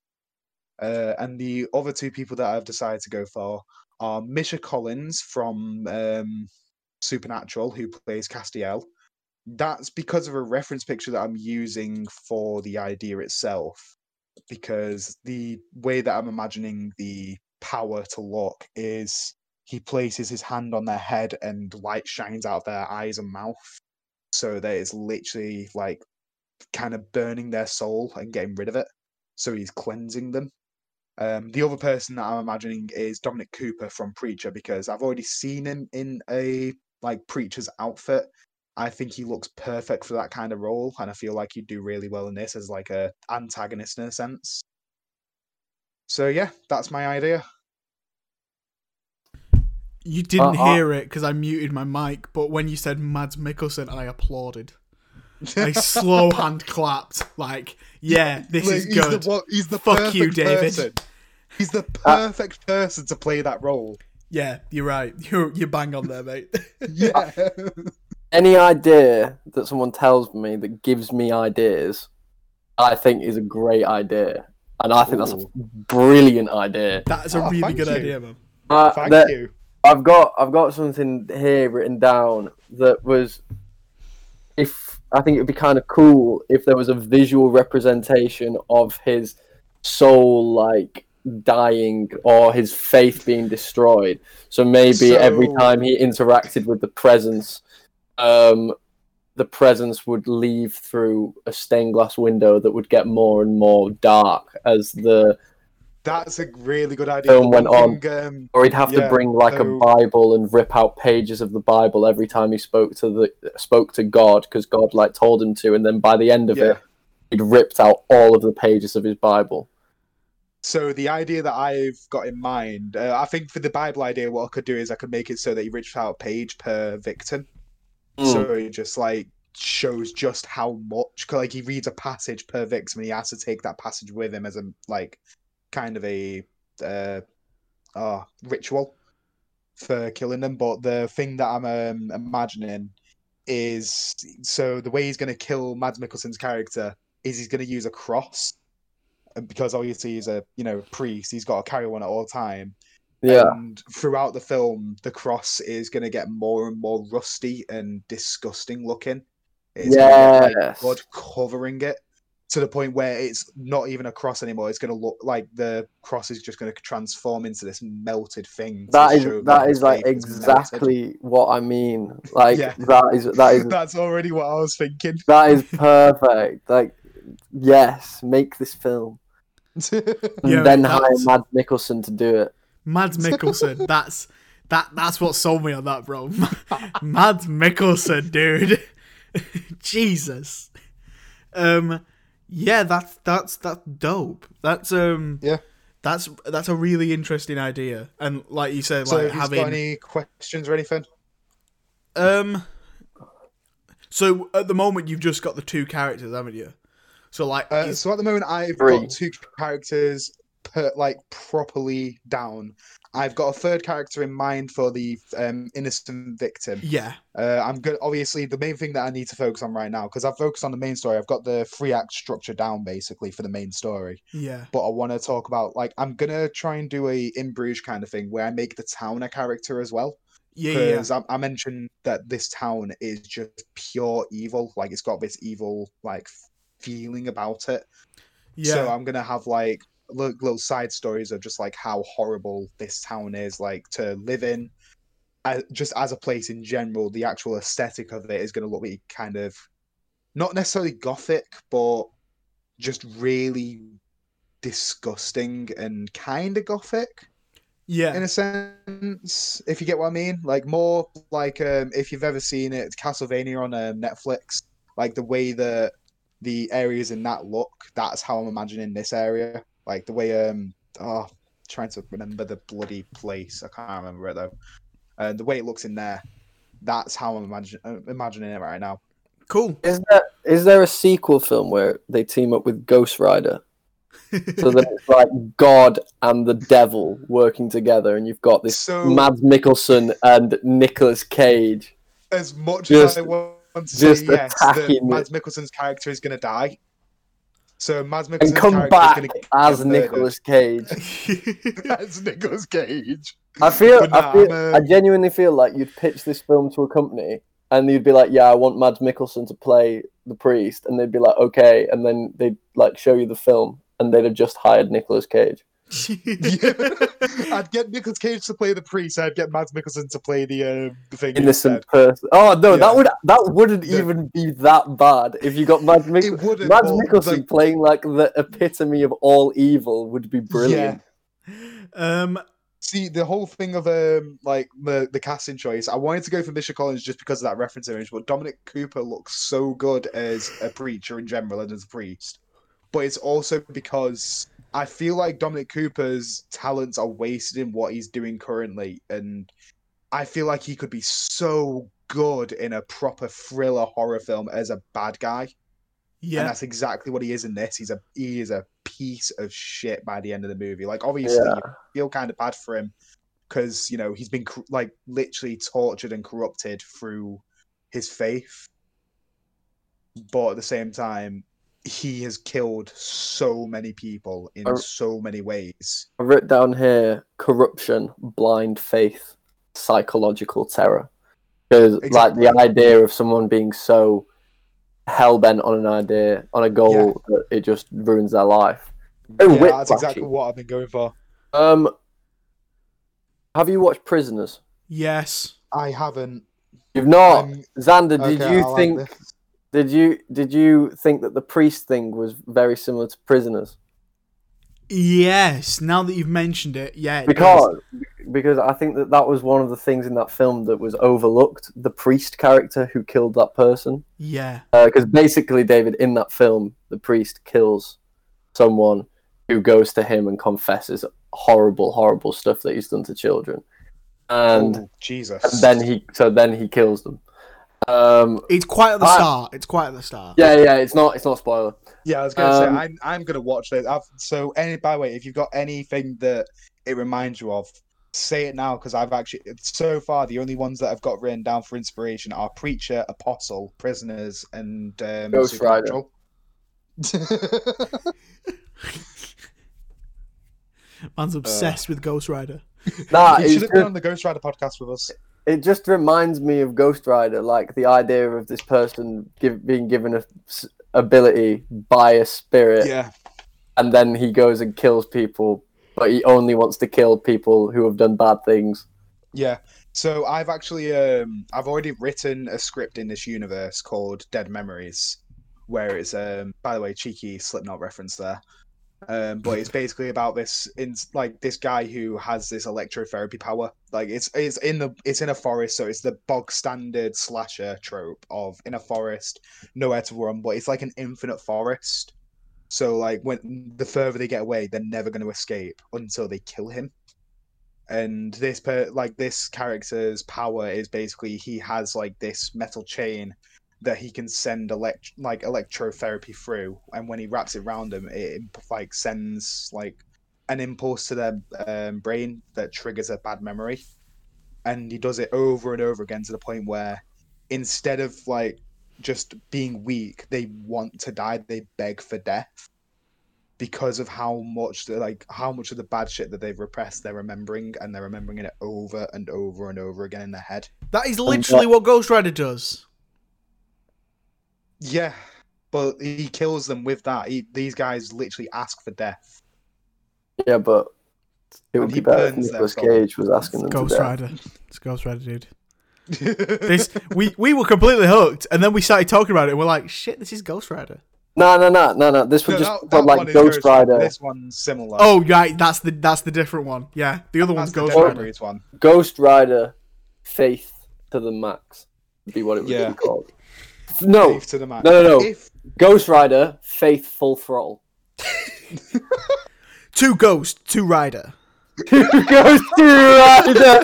Uh, and the other two people that I've decided to go for are Misha Collins from um, Supernatural, who plays Castiel, that's because of a reference picture that I'm using for the idea itself. Because the way that I'm imagining the power to look is he places his hand on their head and light shines out of their eyes and mouth. So that it's literally like kind of burning their soul and getting rid of it. So he's cleansing them. Um, the other person that I'm imagining is Dominic Cooper from Preacher because I've already seen him in a like Preacher's outfit. I think he looks perfect for that kind of role, and I feel like he'd do really well in this as like a antagonist in a sense. So yeah, that's my idea. You didn't Uh, uh- hear it because I muted my mic, but when you said Mads Mikkelsen, I applauded. I [laughs] slow hand clapped. Like, yeah, this Like, is he's good. The, one- he's the Fuck perfect you, David. person. He's the perfect person to play that role. Yeah, you're right. [laughs] You're you bang on there, mate. [laughs] Yeah. Any idea that someone tells me that gives me ideas, I think is a great idea, and I think that's a brilliant idea. That's a Oh, really good you. idea, man. Uh, Thank there- you. I've got I've got something here written down that was if I think it'd be kind of cool if there was a visual representation of his soul like dying or his faith being destroyed. So maybe every time he interacted with the presence, um, the presence would leave through a stained glass window that would get more and more dark as the That's a really good idea. Film went on, um, or he'd have to bring like a Bible and rip out pages of the Bible every time he spoke to the spoke to God because God like told him to, and then by the end of Yeah. it, he'd ripped out all of the pages of his Bible. So the idea that I've got in mind, uh, I think for the Bible idea, what I could do is I could make it so that he rips out a page per victim. Hmm. So it just like shows just how much. like he reads a passage per victim, and he has to take that passage with him as a like kind of a uh, uh ritual for killing them. But the thing that I'm um, imagining is so the way he's going to kill Mads Mikkelsen's character is he's going to use a cross because obviously he's a you know priest he's got to carry one at all time. Yeah, and throughout the film the cross is going to get more and more rusty and disgusting looking. It's get, like, blood covering it to the point where it's not even a cross anymore it's going to look like the cross is just going to transform into this melted thing to that is show that his is like faith is melted. exactly what I mean. Like Yeah. that is that is [laughs] that's already what i was thinking that is [laughs] perfect. Like yes, make this film [laughs] and Yeah, then hire that's- Mads Mikkelsen to do it. Mads Mikkelsen. That's that. That's what sold me on that, bro. Mads Mikkelsen, dude. Jesus. Um. Yeah, that's that's that's dope. That's um. Yeah. That's that's a really interesting idea, and like you said, so like have having got any questions or anything um. So at the moment, you've just got the two characters, haven't you? So like, Uh, is- so at the moment, I've Three. got two characters per, like properly down. I've got a third character in mind for the um, innocent victim. yeah, Uh, I'm good. Obviously, the main thing that I need to focus on right now, because I've focused on the main story. I've got the three act structure down basically for the main story. yeah, But I want to talk about like I'm gonna try and do a in Bruges kind of thing where I make the town a character as well yeah, yeah. because I, I mentioned that this town is just pure evil. Like it's got this evil like feeling about it. yeah. So I'm gonna have like little, little side stories of just like how horrible this town is like to live in. Uh, just as a place in general, the actual aesthetic of it is gonna look like kind of not necessarily gothic, but just really disgusting and kind of gothic yeah. in a sense, if you get what I mean. Like more like um, if you've ever seen it, Castlevania on um, Netflix. Like the way that the areas in that look, that's how I'm imagining this area. Like the way um, oh, trying to remember the bloody place. I can't remember it though. Uh, the way it looks in there, that's how I'm imagine- uh, imagining it right now. Cool. Is there is there a sequel film where they team up with Ghost Rider? So that it's like God and the devil working together, and you've got this So- Mads Mikkelsen and Nicolas Cage. As much Just- as I want to just say yes, that attacking Mads Mikkelsen's character is gonna die. So Mads And come back is gonna get as. Nicolas Cage. [laughs] as Nicolas Cage. I feel, But I feel, I'm, I genuinely feel like you'd pitch this film to a company, and you'd be like, "Yeah, I want Mads Mikkelsen to play the priest," and they'd be like, "Okay," and then they'd like show you the film, and they'd have just hired Nicolas Cage. [laughs] I'd get Nicolas Cage to play the priest. I'd get Mads Mikkelsen to play the uh, the thing. Innocent instead. person. Oh no, Yeah. that would that wouldn't Yeah. even be that bad if you got Mads, Mik- wouldn't. Mads but, Mikkelsen like, playing like the epitome of all evil would be brilliant. um, See the whole thing of um like the the casting choice. I wanted to go for Misha Collins just because of that reference image, but Dominic Cooper looks so good as a preacher in general and as a priest. But it's also because I feel like Dominic Cooper's talents are wasted in what he's doing currently, and I feel like he could be so good in a proper thriller horror film as a bad guy. Yeah, And yeah, that's exactly what he is in this. He's a he is a piece of shit by the end of the movie. Like obviously Yeah. you feel kind of bad for him because you know he's been like literally tortured and corrupted through his faith, but at the same time he has killed so many people in Oh. so many ways. I wrote down here corruption, blind faith, psychological terror. Because like the idea of someone being so hell bent on an idea, on a goal that it just ruins their life. Oh, yeah, that's exactly what I've been going for. Um have you watched Prisoners? yes. I haven't. You've not. I'm- Xander, did okay, you I like think. Did you did you think that the priest thing was very similar to Prisoners? Yes, now that you've mentioned it, yeah. it does. because because I think that that was one of the things in that film that was overlooked. The priest character who killed that person, yeah, uh, because basically, David, in that film, the priest kills someone who goes to him and confesses horrible, horrible stuff that he's done to children, and, Oh, Jesus. and then he so then he kills them. Um, it's quite at the I- start. It's quite at the start. yeah, yeah, it's not it's not a spoiler. Yeah, I was gonna Um, say I'm I'm gonna watch this. I've, so any by the way, if you've got anything that it reminds you of, say it now because I've actually so far the only ones that I've got written down for inspiration are Preacher, Apostle, Prisoners, and um, Ghost Rider. [laughs] [laughs] Man's obsessed with Ghost Rider. Nah, you it's should have been on the Ghost Rider podcast with us. It just reminds me of Ghost Rider, like the idea of this person give, being given a s- ability by a spirit, Yeah, and then he goes and kills people, but he only wants to kill people who have done bad things. yeah. So I've actually um I've already written a script in this universe called Dead Memories, where it's um by the way cheeky Slipknot reference there. Um, but it's basically about this in like this guy who has this electrotherapy power. Like it's it's in the it's in a forest, so it's the bog standard slasher trope of in a forest, nowhere to run, but it's like an infinite forest. So like when the further they get away, they're never going to escape until they kill him. And this per like this character's power is basically he has like this metal chain that he can send elect like electrotherapy through, and when he wraps it around them, it like sends like an impulse to their um, brain that triggers a bad memory, and he does it over and over again to the point where instead of like just being weak, they want to die, they beg for death because of how much like how much of the bad shit that they've repressed they're remembering and they're remembering it over and over and over again in their head. That is literally what Ghost Rider does. Yeah, but he kills them with that. He, these guys literally ask for death. Yeah, but it would And be he better if burns their Nicolas. Cage was asking them Ghost to death. Rider. It's Ghost Rider, dude. This we we were completely hooked, and then we started talking about it. and We're like, shit, this is Ghost Rider. No, no, no, no, no. This was No, just that- that like one Ghost Rider. This one's similar. Oh, right, that's the that's the different one. Yeah, the other one's the Ghost Dead Rider. One. Ghost Rider, Faith to the Max would be what it would Yeah. be called. No, Faith to the max. no, no, no. If Ghost Rider, Faith Full Throttle. [laughs] Two Ghost, two Rider. Ghost Rider. [laughs]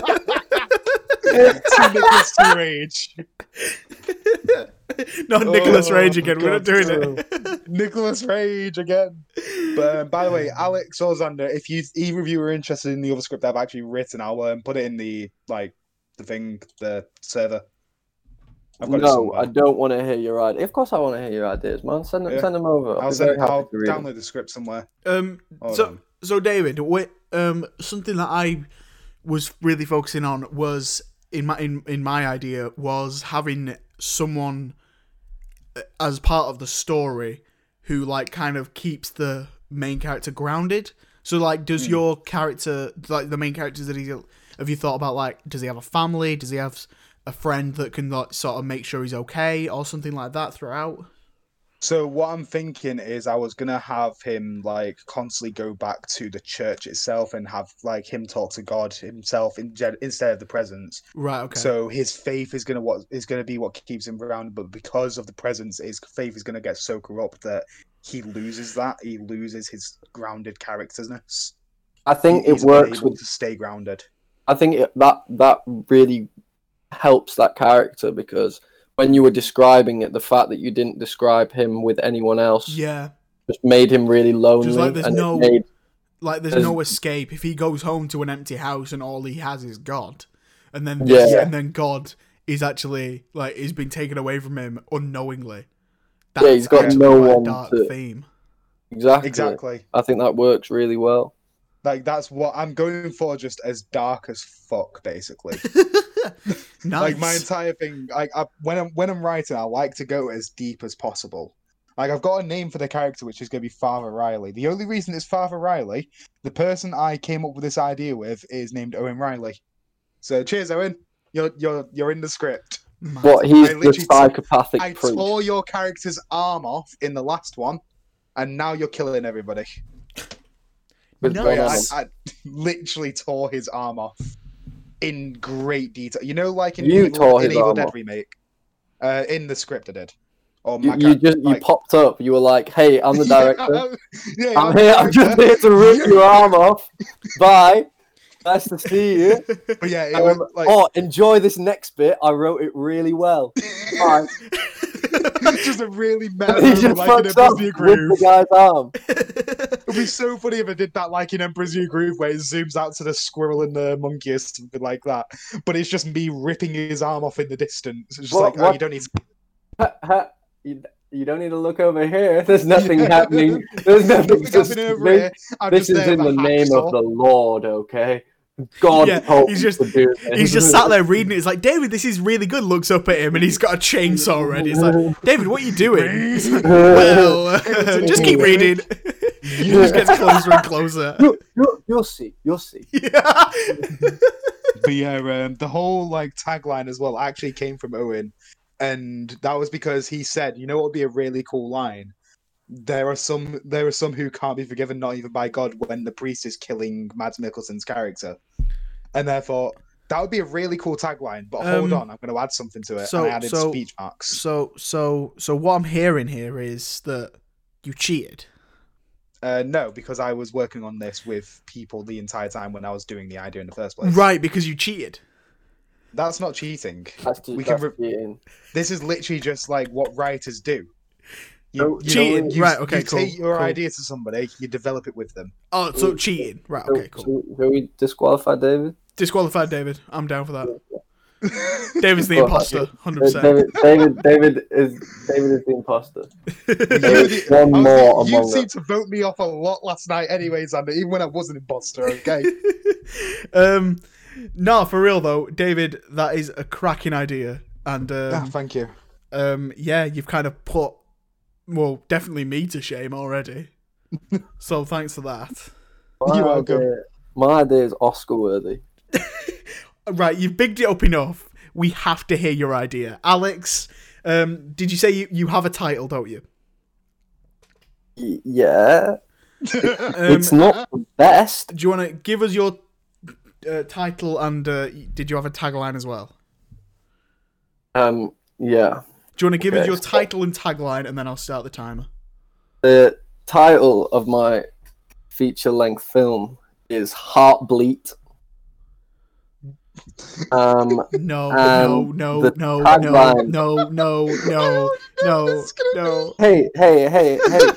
to Nicholas two Rage, Not Nicholas Oh, Rage again. We're not God, doing it. [laughs] Nicholas Rage again. But um, by the way, Alex or Xander, if you either of you are interested in the other script I've actually written, I'll um, put it in the like the thing, the server. I've got No. I don't want to hear your ideas. Of course, I want to hear your ideas, man. Send them, Yeah. send them over. I'll, I'll send. I'll to read them. download the script somewhere. Um, Hold so on. so David, wait, um, something that I was really focusing on was in my in, in my idea was having someone uh, as part of the story who like kind of keeps the main character grounded. So like, does Hmm. your character like the main characters that he have you thought about like does he have a family? Does he have a friend that can like sort of make sure he's okay or something like that throughout? So what I'm thinking is I was gonna have him like constantly go back to the church itself and have like him talk to God himself in, instead of the presence. Right. Okay. So his faith is gonna what is gonna be what keeps him grounded, but because of the presence, his faith is gonna get so corrupt that he loses that. He loses his grounded characterness. I think He's it works unable with. to stay grounded. I think it, that that really helps that character because when you were describing it, the fact that you didn't describe him with anyone else yeah. just made him really lonely. like there's and no- made- Like there's There's- no escape if he goes home to an empty house and all he has is God, and then Yeah. and then God is actually like is being taken away from him unknowingly. Yeah, he's got no one dark to- theme. exactly. Exactly. I think that works really well. Like that's what I'm going for. Just as dark as fuck, basically. [laughs] nice. [laughs] Like my entire thing. Like I, when I'm when I'm writing, I like to go as deep as possible. Like I've got a name for the character, which is going to be Father Riley. The only reason it's Father Riley, the person I came up with this idea with, is named Owen Riley. So cheers, Owen. You're you're you're in the script. Mad. What he's the literally- psychopathic I priest. tore your character's arm off in the last one, and now you're killing everybody. with No, yeah, Venom. I, I literally tore his arm off in great detail. You know, like in You Evil, tore in his Evil Dead remake. Uh, in the script, I did. Or You, my you just you popped up. You were like, "Hey, I'm the [laughs] director. yeah, I'm the here. I'm just here to rip [laughs] your arm off. Bye. Nice to see you. But yeah, it Um, like oh, enjoy this next bit. I wrote it really well. Bye. [laughs] just a really [laughs] he just like up Emperor's New Groove. the guy's arm. [laughs] It'd be so funny if I did that like in Emperor's New Groove, where it zooms out to the squirrel and the monkey or something like that. But it's just me ripping his arm off in the distance. It's just What- like, oh, you don't need. Ha, ha. You, you don't need to look over here. There's nothing happening. There's nothing. Nothing Just, happening over this here. I'm this is in the name of the Lord, okay? God Yeah, told he's just- to do. He's just sat there reading it. It's like, David, this is really good. Looks up at him and he's got a chainsaw already. It's like, David, what are you doing? He's [laughs] like, well, [laughs] just keep reading. [laughs] he just gets closer and closer. You, you, you'll see. You'll see. Yeah. But yeah, um, the whole like tagline as well actually came from Owen, and that was because he said, "You know what would be a really cool line? There are some, there are some who can't be forgiven, not even by God, when the priest is killing Mads Mikkelsen's character." And therefore, that would be a really cool tagline. But hold Um, on, I'm going to add something to it. so- and I added so- speech marks. So, so, so, what I'm hearing here is that you cheated. Uh, no, because I was working on this with people the entire time when I was doing the idea in the first place. Right, because you cheated. That's not cheating. That's just We can that's cheating. This is literally just like what writers do. No, You, you, cheating, know, you, right, okay, you cool, take your cool. idea to somebody, you develop it with them. Oh, so cheating. Right, So- okay, cool. so- Shall we disqualify David? Disqualified David. I'm down for that. [laughs] David's the imposter, [laughs] 100%. David, David, David is David is the imposter. [laughs] You one more like, you among seemed to vote me off a lot last night, anyways, Andy, even when I was an imposter. Okay. um, no, for real though, David, that is a cracking idea, and Ah, um, thank you. um, yeah, you've kind of put, well, definitely me to shame already. [laughs] so thanks for that. My You're welcome. idea- My idea is Oscar worthy. [laughs] Right, you've bigged it up enough. We have to hear your idea, Alex. Um, did you say you, you have a title, don't you? Y- Yeah, [laughs] Um, it's not the best. Do you want to give us your uh, title and uh, did you have a tagline as well? Um, yeah. Do you want to give us Okay. your title and tagline and then I'll start the timer? The title of my feature-length film is Heartbleed. Um, [laughs] No, no, the no, no, no, tagline- no, no, no, [laughs] no, no. hey, hey, hey, hey!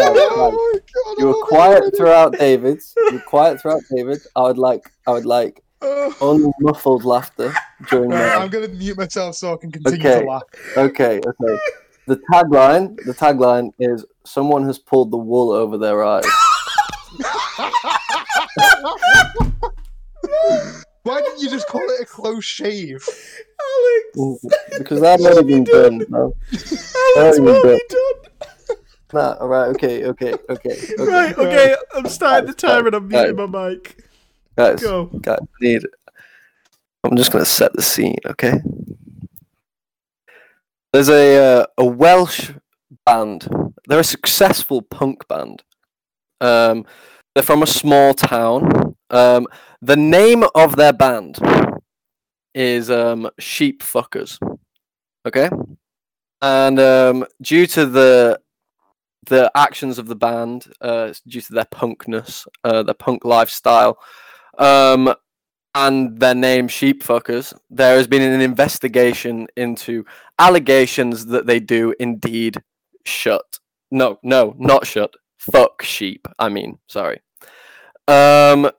Oh You were quiet throughout, David. You were quiet throughout, David. I would like, I would like Oh. unmuffled laughter during Right, that. I'm gonna mute myself so I can continue Okay. to laugh. Okay, okay. The tagline, the tagline is someone has pulled the wool over their eyes. [laughs] Why didn't you just call it a close shave? Alex, because that's already been done, bro. Alex, Already what have done. Nah, alright, okay, okay, okay, okay. Right, okay, I'm starting the Guys, guys, timer and I'm muting my mic. Guys, Go. need. I'm just gonna set the scene, okay? There's a uh, a Welsh band. They're a successful punk band. Um, they're from a small town. Um, the name of their band is um, Sheep Fuckers. Okay, and um, due to the the actions of the band, uh, due to their punkness, uh, their punk lifestyle, um, and their name Sheep Fuckers, there has been an investigation into allegations that they do indeed shut. No, no, not shut. Fuck sheep. I mean, sorry. Um,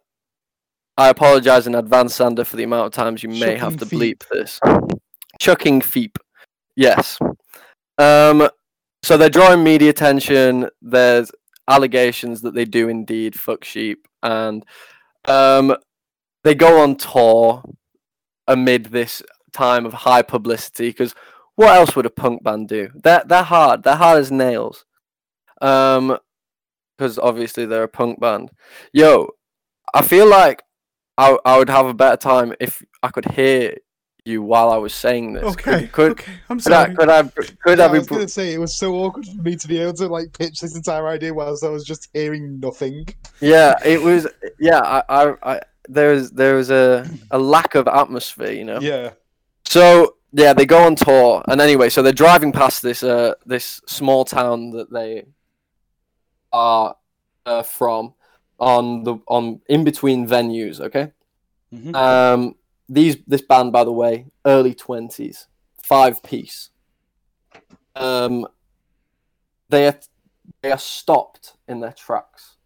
I apologize in advance, Xander, for the amount of times you may have to Chucking bleep this. Chucking feep. Yes. Um, so they're drawing media attention. There's allegations that they do indeed fuck sheep, and um, they go on tour amid this time of high publicity because what else would a punk band do? They're they're hard. They're hard as nails. Um, because obviously they're a punk band. Yo, I feel like I I would have a better time if I could hear you while I was saying this. Okay, Could okay, I'm could I sorry. could I could Yeah, I I be was gonna say it was so awkward for me to be able to like pitch this entire idea whilst I was just hearing nothing. Yeah, it was. Yeah, I, I, I there's there was a a lack of atmosphere, you know. Yeah. So yeah, they go on tour, and anyway, so they're driving past this uh this small town that they are uh, from on the on in between venues. Okay. Mhm. Um, these this band, by the way, early twenties, five piece. Um, they are they are stopped in their tracks.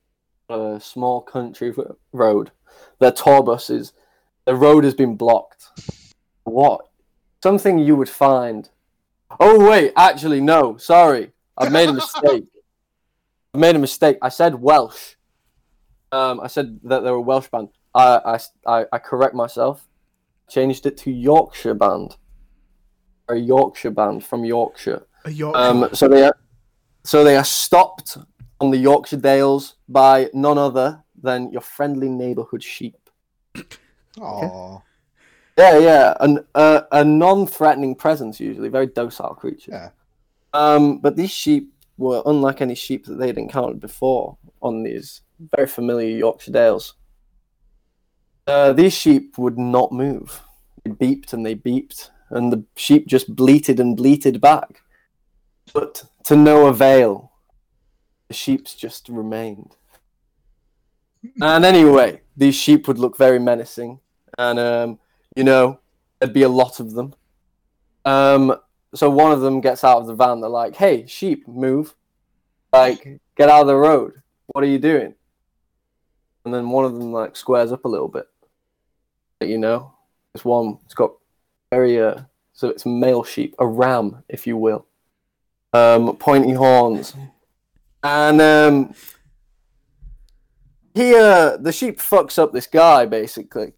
A small country ro- road. Their tour buses. The road has been blocked. What? Something you would find. Oh wait, actually no. Sorry, I've made a mistake. [laughs] I've made a mistake. I said Welsh. Um, I said that they were a Welsh band. I, I, I, I correct myself. Changed it to Yorkshire band. A Yorkshire band from Yorkshire. A Yorkshire. Um, so they are, so they are stopped on the Yorkshire Dales by none other than your friendly neighbourhood sheep. Aw. Yeah, yeah, an, uh, a non-threatening presence usually, very docile creature. Yeah. Um, but these sheep were unlike any sheep that they'd encountered before on these very familiar Yorkshire Dales. Uh, these sheep would not move. They beeped and they beeped, and the sheep just bleated and bleated back. But to no avail. The sheep's just remained. And anyway, these sheep would look very menacing, and um, you know, there'd be a lot of them. Um, so one of them gets out of the van. They're like, "Hey, sheep, move! Like, get out of the road! What are you doing?" And then one of them like squares up a little bit. You know, this one, it's got very uh, so it's male sheep, a ram, if you will, um, pointy horns, and um, he uh, the sheep fucks up this guy basically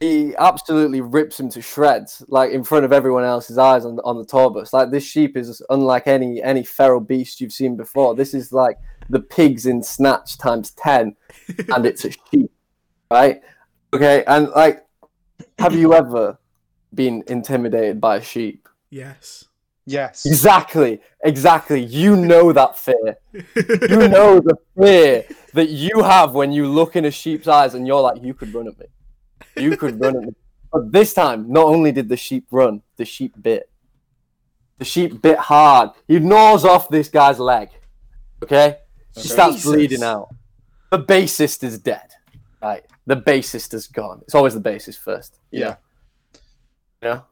he absolutely rips him to shreds, like in front of everyone else's eyes on the, on the tour bus. Like this sheep is unlike any any feral beast you've seen before. This is like the pigs in Snatch times ten, and it's a sheep, right? Okay, and like, have you ever been intimidated by a sheep? yes. Yes. Exactly, exactly. You know that fear. You [laughs] know the fear that you have when you look in a sheep's eyes and you're like, you could run at me. You could run at me. But this time, not only did the sheep run, the sheep bit. The sheep bit hard. He gnaws off this guy's leg. Okay? She starts Jesus. bleeding out. The bassist is dead. Right. The bassist is gone. It's always the bassist first. Yeah. know? You?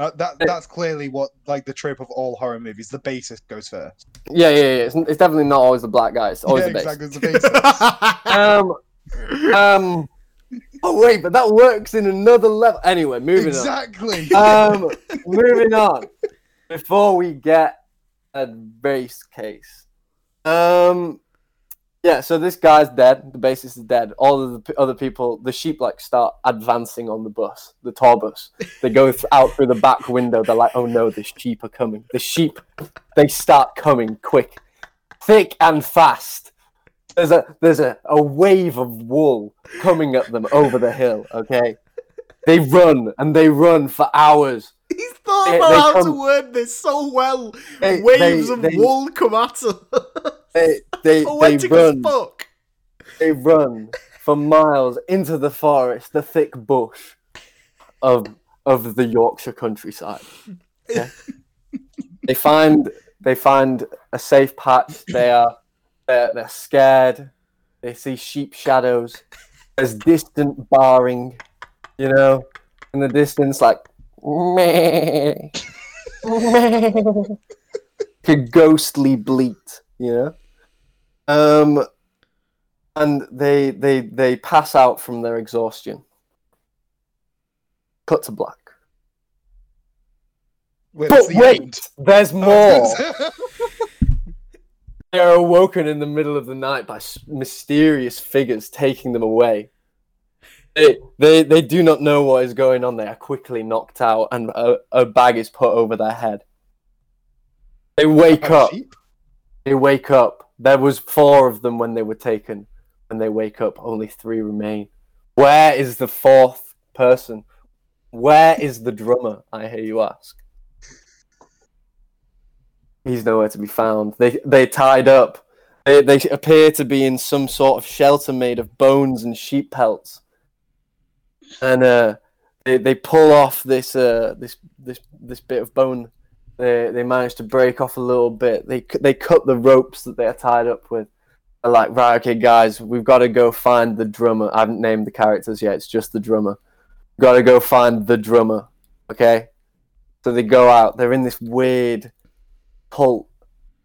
That, that that's clearly what like the trope of all horror movies. The bassist goes first. Yeah, yeah, yeah. It's, it's definitely not always the black guy. It's always yeah, the bassist. exactly. The bassist. [laughs] Um, um. Oh wait, but that works in another level. Anyway, moving exactly. on. Um, [laughs] moving on. Before we get a base case, um, Yeah, so this guy's dead. The bassist is dead. All of the p- other people, the sheep, like start advancing on the bus, the tour bus. They go th- out through the back window. They're like, "Oh no, the sheep are coming." The sheep, they start coming quick, thick and fast. There's a there's a, a wave of wool coming at them over the hill. Okay, they run and they run for hours. [laughs] He's thought They- about they how to word this so well. They- Waves of wool come at us. [laughs] They they, [laughs] they Poetic as run. fuck. They run for miles into the forest, the thick bush of of the Yorkshire countryside. Okay? they find they find a safe patch. They are they're, they're scared. They see sheep shadows. There's distant barring, you know, in the distance, like meh, meh, like a ghostly bleat, you know. Um, and they they they pass out from their exhaustion. Cut to black. Wait, But the wait, end. there's more. [laughs] They are awoken in the middle of the night by mysterious figures taking them away. They, they, they do not know what is going on. They are quickly knocked out, and a, a bag is put over their head. They wake up. sheep? They wake up. There was four of them when they were taken. When they wake up, only three remain. Where is the fourth person? Where is the drummer? I hear you ask. He's nowhere to be found. They they tied up. They they appear to be in some sort of shelter made of bones and sheep pelts. And uh, they they pull off this uh this this this bit of bone they they managed to break off a little bit. They they cut the ropes that they are tied up with. They're like, right, okay, guys, we've got to go find the drummer. I haven't named the characters yet. It's just the drummer. Got to go find the drummer. Okay. So they go out. They're in this weird cult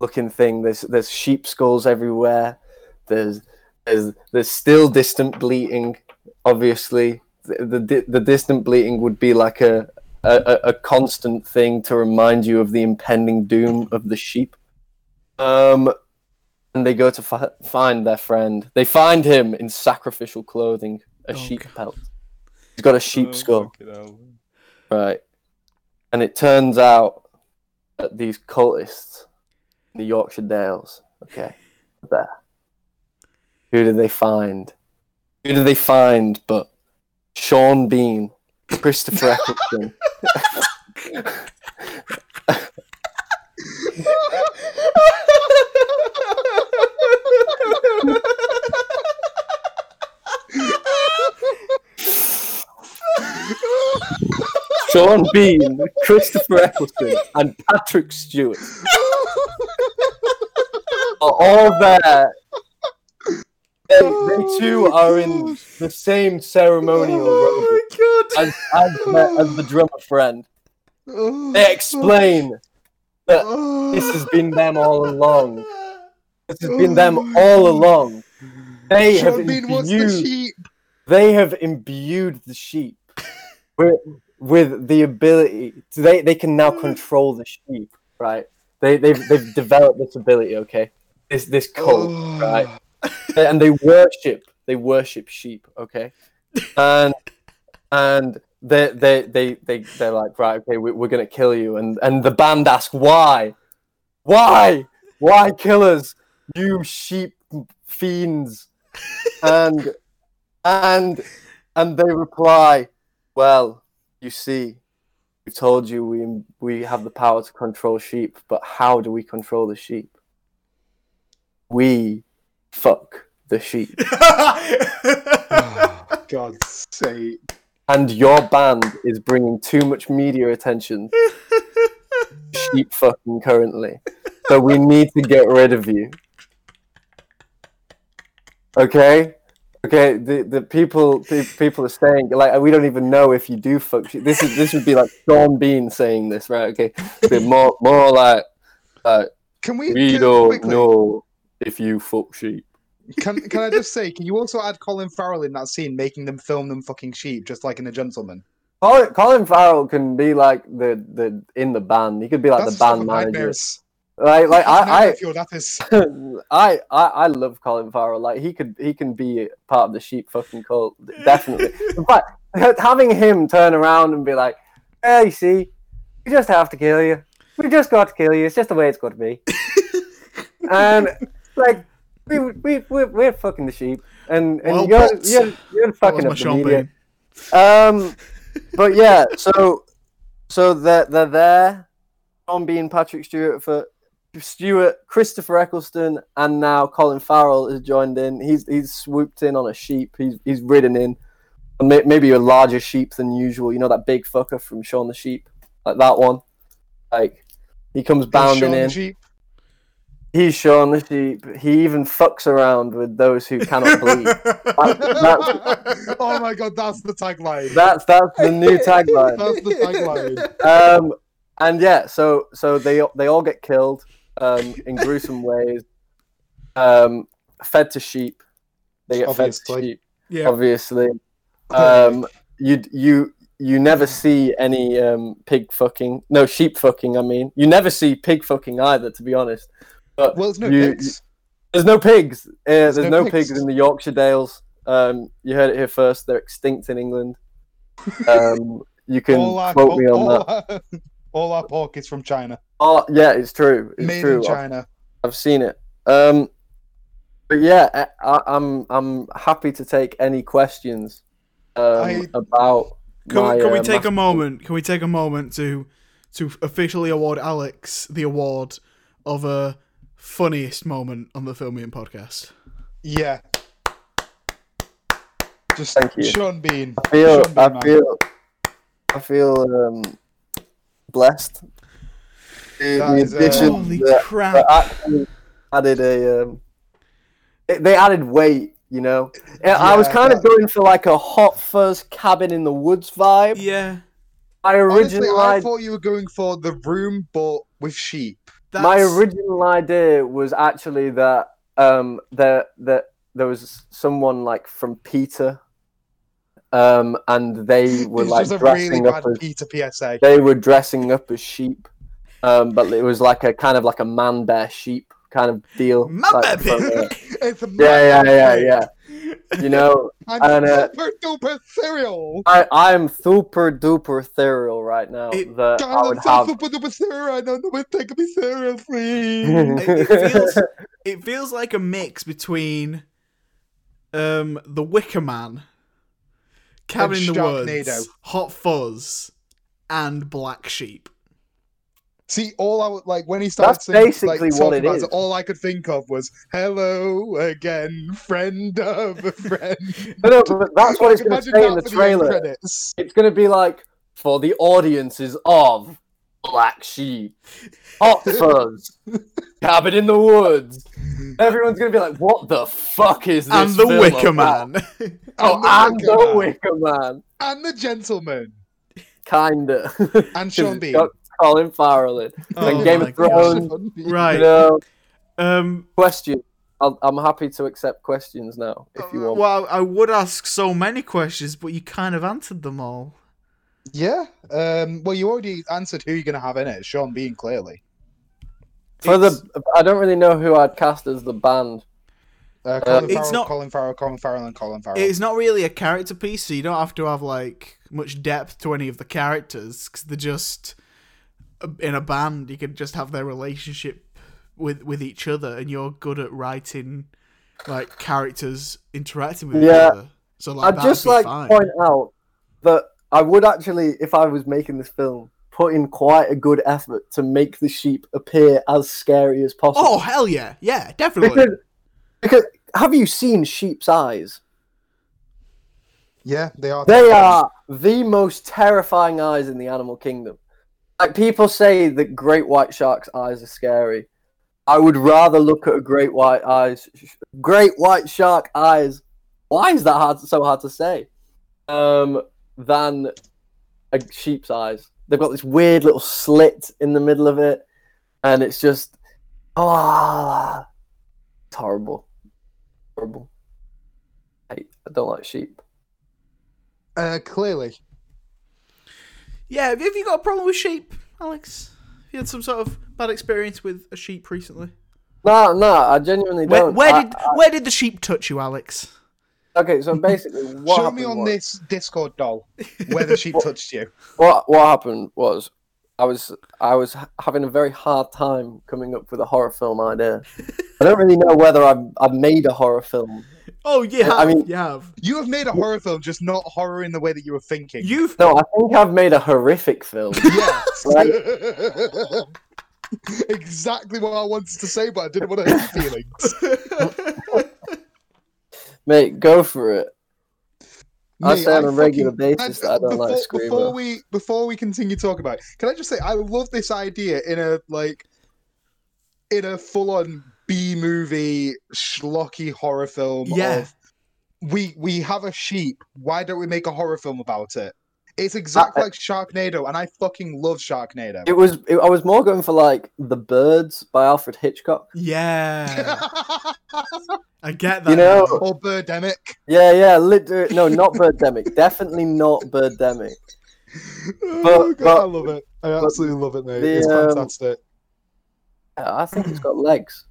looking thing. There's there's sheep skulls everywhere. There's there's there's still distant bleating. Obviously, the the, the distant bleating would be like a a, a- constant thing to remind you of the impending doom of the sheep. Um, and they go to fi- find their friend. They find him in sacrificial clothing, a Oh, sheep God. pelt. He's got a sheep Oh, skull, right? And it turns out that these cultists, in the Yorkshire Dales, okay, there. Who do they find? Who do they find but Sean Bean, Christopher Eccleston, [laughs] Sean Bean, Christopher Eccleston, and Patrick Stewart [laughs] are all there. They, they oh too are in the same ceremonial robe Oh my god. as, as, the, as the drummer friend. They oh explain that this has been them all along. This has been oh them all along. They have Sean the imbued they have imbued the sheep with, with the ability they, they can now uh. control the sheep right they, they've, they've developed this ability okay this this cult Oh. right and they worship they worship sheep okay? And and they they they, they they're like right okay we, we're gonna kill you. And and the band ask why? Why? Why kill us you sheep fiends? And and and they reply well you see we've told you we we have the power to control sheep but how do we control the sheep? We fuck the sheep. Oh, [laughs] God's sake. and your band is bringing too much media attention to sheep fucking currently. So we need to get rid of you. Okay? Okay the, the people the people are saying like we don't even know if you do fuck sheep. this is this would be like Sean Bean saying this right? Okay. But more more like uh, Can we? we can, don't quickly, know if you fuck sheep Can Can I just say? Can you also add Colin Farrell in that scene, making them film them fucking sheep, just like in a gentleman? Colin, Colin Farrell can be like the the in the band. He could be like That's the band manager. Like, like I, feel that is [laughs] I, I, I love Colin Farrell. Like he could, he can be part of the sheep fucking cult, definitely. [laughs] but having him turn around and be like, "Hey, you see, we just have to kill you. We just got to kill you. It's just the way it's got to be." [laughs] and like, we, we, we're, we're fucking the sheep, and and you're, you're, you're fucking up the media. Um, but yeah, [laughs] so so they're they're there. Sean Bean, Patrick Stewart for Stewart, Christopher Eccleston, and now Colin Farrell has joined in. He's he's swooped in on a sheep. He's he's ridden in, maybe a larger sheep than usual. You know that big fucker from Shaun the Sheep, like that one. Like he comes bounding Sean in. Sheep. He's Shaun the Sheep. He even fucks around with those who cannot bleed. That- [laughs] oh my god, that's the tagline. That's that's the new [laughs] tagline. That's the tagline. um, and yeah, so so they they all get killed um, in gruesome ways, um, fed to sheep. They get fed to sheep, Yeah. obviously. [laughs] Um, you you you never see any um, pig fucking, no sheep fucking. I mean, you never see pig fucking either, to be honest. But Well, it's no you- pigs. there's no pigs. Uh, there's, no no, pigs. pigs. in the Yorkshire Dales. Um, you heard it here first. They're extinct in England. Um, you can All our, quote me on all, that. our, [laughs] all our pork is from China. Oh, yeah, it's true. It's Made true. in I've- China. I've seen it. Um, but yeah, I, I- I'm I'm happy to take any questions um, I- about. Can, my, we, can we uh, take a moment? Can we take a moment to to officially award Alex the award of a funniest moment on the Filmian podcast? Yeah. Just Thank you. Sean Bean. I feel Bean, I man. feel I feel um, blessed. The, That uh, addition Holy that- crap! that actually added a um, it- they added weight. You know, Yeah, I was kind of going for like a hot fuzz cabin in the woods vibe. yeah, My Honestly, I thought you were going for the room, but with sheep. That's, My original idea was actually that um that that there was someone like from PETA, um, and they [laughs] were like dressing really up bad as PETA PSA. they were dressing up as sheep, um, but it was like a kind of like a man bear sheep kind of deal. Man like, bear from, [laughs] It's a yeah, yeah, yeah, yeah. You know, [laughs] I'm And, uh, super duper serial. I I'm super duper ethereal right now It- that I would I'm so have. super duper serial. I don't know what taking me seriously. it, it [laughs] feels it feels like a mix between um the Wicker Man, Cabin in the Sharknado. Woods, Hot Fuzz, and Black Sheep. See, all I would like when he started That's singing, basically like, what talking it about is. all I could think of was "Hello again, friend of a friend." [laughs] No, no, but that's what it's going to imagine say in the trailer. credits. It's going to be like for the audiences of Black Sheep, Hot [laughs] Fuzz, Cabin in the Woods. Everyone's going to be like, "What the fuck is this?" and the film Wicker about?" Man. [laughs] Oh, and Wicker the Man. Wicker Man, and the gentleman kinda. and Sean Bean. Got Colin Farrell in. Oh and Game of Thrones. Sean Bean. Right. You know, Um. question. I'll, I'm happy to accept questions now if you want. Well, I would ask so many questions, but you kind of answered them all. Yeah. Um, well, you already answered who you're going to have in it. Sean Bean, clearly. For It's- the, I don't really know who I'd cast as the band. Uh, Colin, It's Farrell, not- Colin Farrell, Colin Farrell, and Colin Farrell. It's not really a character piece, so you don't have to have like much depth to any of the characters because they're just in a band. You can just have their relationship with with each other, and you're good at writing like characters interacting with Yeah. each other. So like, I'd just like fine. point out that I would actually, if I was making this film, put in quite a good effort to make the sheep appear as scary as possible. Oh hell yeah, yeah, definitely. because, because have you seen sheep's eyes? yeah, they are. They are the most terrifying eyes in the animal kingdom. Like people say that great white shark's eyes are scary. I would rather look at a great white eyes, great white shark eyes. Why is that hard, so hard to say? Um, than a sheep's eyes. They've got this weird little slit in the middle of it, and it's just ah, it's horrible, horrible. I, I don't like sheep. Uh, clearly. Yeah, have you got a problem with sheep, Alex? Have you had some sort of bad experience with a sheep recently? No, no, I genuinely Where, don't. where I- did where did the sheep touch you, Alex? okay, so basically, [laughs] what Show happened me on was, this Discord doll where the sheep [laughs] touched you. What what happened was, I was I was h- having a very hard time coming up with a horror film idea. I don't really know whether I've I've made a horror film. Oh, yeah. I mean- you have. You have made a horror film, just not horror in the way that you were thinking. You've. No, I think I've made a horrific film. [laughs] Yes. Right. [laughs] exactly what I wanted to say, but I didn't want to hurt your feelings. [laughs] Mate, go for it. I Mate, say on a regular fucking- basis and, that I don't before, like Screamer. Before we before we continue talking about it, can I just say I love this idea in a like in a full on B movie schlocky horror film Yeah. of we we have a sheep. Why don't we make a horror film about it? It's exactly Uh, like Sharknado, and I fucking love Sharknado. It was. It, I was more going for like The Birds by Alfred Hitchcock. Yeah, [laughs] I get that. You know- now. or Birdemic. Yeah, yeah. Lit- no, not Birdemic. [laughs] Definitely not Birdemic. oh, God, but- I love it. I absolutely love it, mate. the, it's um, fantastic. Yeah, I think it's got legs.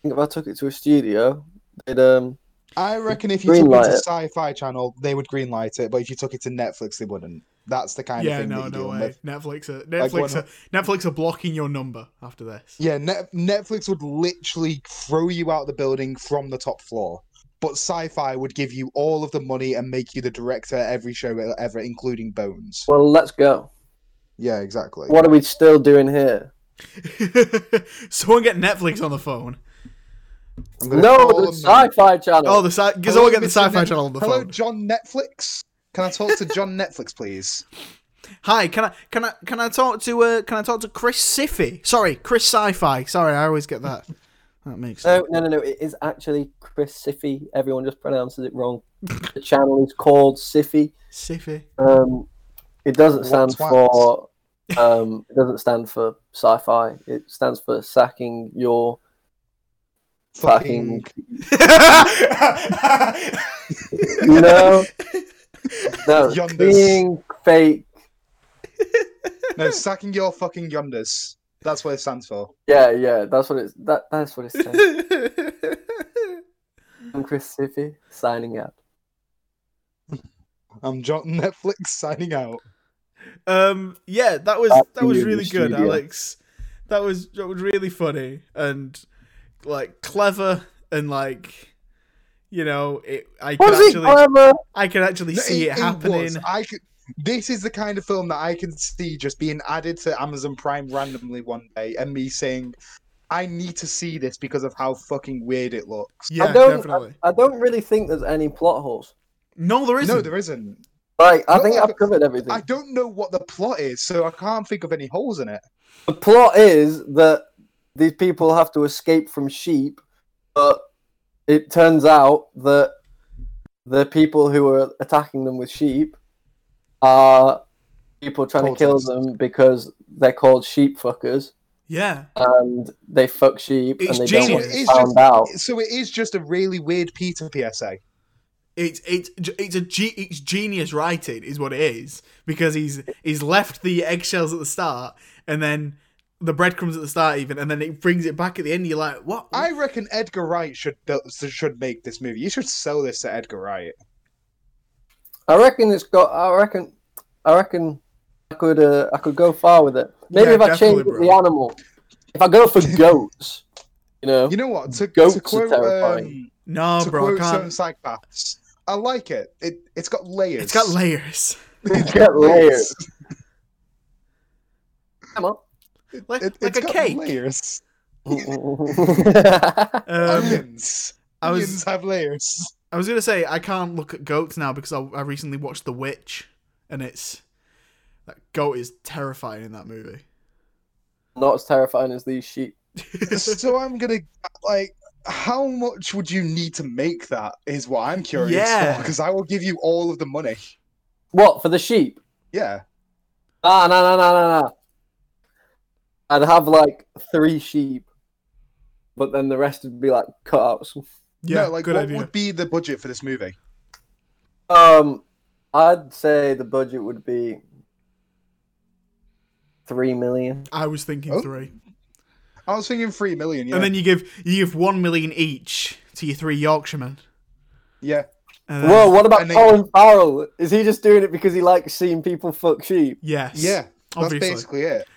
I think if I took it to a studio, they'd um. I reckon if you took it to it. Sci-Fi Channel, they would greenlight it. But if you took it to Netflix, they wouldn't. That's the kind yeah, of thing Yeah, no, no way. with. Netflix are Like, Netflix when- are Netflix are blocking your number after this. Yeah, Net- Netflix would literally throw you out the building from the top floor. But Sci-Fi would give you all of the money and make you the director of every show ever, including Bones. Well, let's go. Yeah, exactly. What are we still doing here? [laughs] Someone get Netflix on the phone. I'm gonna No, the. Sci-Fi Channel. Oh, the sci- Hello, someone get the Mr. Sci-Fi Net- Channel on the Hello, phone. John Netflix. Can I talk to John Netflix, please? Hi, can I can I can I talk to uh can I talk to Chris Siffy? Sorry, Chris Sci-Fi. Sorry, I always get that. That makes sense. No, no, no, no. It is actually Chris Siffy. Everyone just pronounces it wrong. the channel is called Siffy. Siffy. Um, it doesn't What stand twats? for. Um, it doesn't stand for sci-fi. It stands for sacking your Fucking. fucking. You [laughs] know, no, Yonders. being fake. No, sacking your fucking yonders. That's what it stands for. Yeah, yeah. That's what it's. That that's what it says. [laughs] I'm Chris Siffy signing out. I'm John Netflix signing out. um, yeah, that was Back that was really good, studio. Alex. That was that was really funny and like clever and like you know it. I could Was it actually clever? I could actually see it, happening. was. I could. This is the kind of film that I can see just being added to Amazon Prime randomly one day, and me saying, "I need to see this because of how fucking weird it looks." Yeah, I don't. definitely. I, I don't really think there's any plot holes. No, there isn't. No, there isn't. Like I No, think I- I've covered everything. I don't know what the plot is, so I can't think of any holes in it. The plot is that these people have to escape from sheep, but it turns out that the people who are attacking them with sheep are people trying to kill Cultists. them because they're called sheep fuckers Yeah. and they fuck sheep It's and they don't genius. want It it is found just- out. So it is just a really weird PETA PSA. It's it's it's a ge- it's genius writing is what it is because he's he's left the eggshells at the start and then the breadcrumbs at the start even and then it brings it back at the end. You're like, what? I reckon Edgar Wright should should make this movie. You should sell this to Edgar Wright. I reckon it's got. I reckon. I reckon. I could. Uh, I could go far with it. Maybe Yeah, if I change definitely, the animal. If I go for [laughs] goats, you know. You know what? To, Goats to are quote, terrifying. um, no, to bro, quote certain can't. psychopaths, I like it. It it's got layers. It's got layers. It's got [laughs] layers. Come on. Like, It, like it's a got cake. layers. [laughs] Um, Onions. I was- Onions have layers. I was gonna say I can't look at goats now because I, I recently watched The Witch, and it's that goat is terrifying in that movie. Not as terrifying as these sheep. [laughs] so I'm gonna like. How much would you need to make that? Is what I'm curious Yeah. for because I will give you all of the money. What for the sheep? Yeah. Ah, no, no, no, no, no. I'd have like three sheep, but then the rest would be like cutouts. [laughs] Yeah, no, like good what idea. would be the budget for this movie? Um, I'd say the budget would be three million. I was thinking Oh. three. I was thinking three million. Yeah, and then you give you give one million each to your three Yorkshiremen. yeah. And then- Whoa, what about and they- Colin Farrell? Is he just doing it because he likes seeing people fuck sheep? Yes. Yeah, that's Obviously. basically it.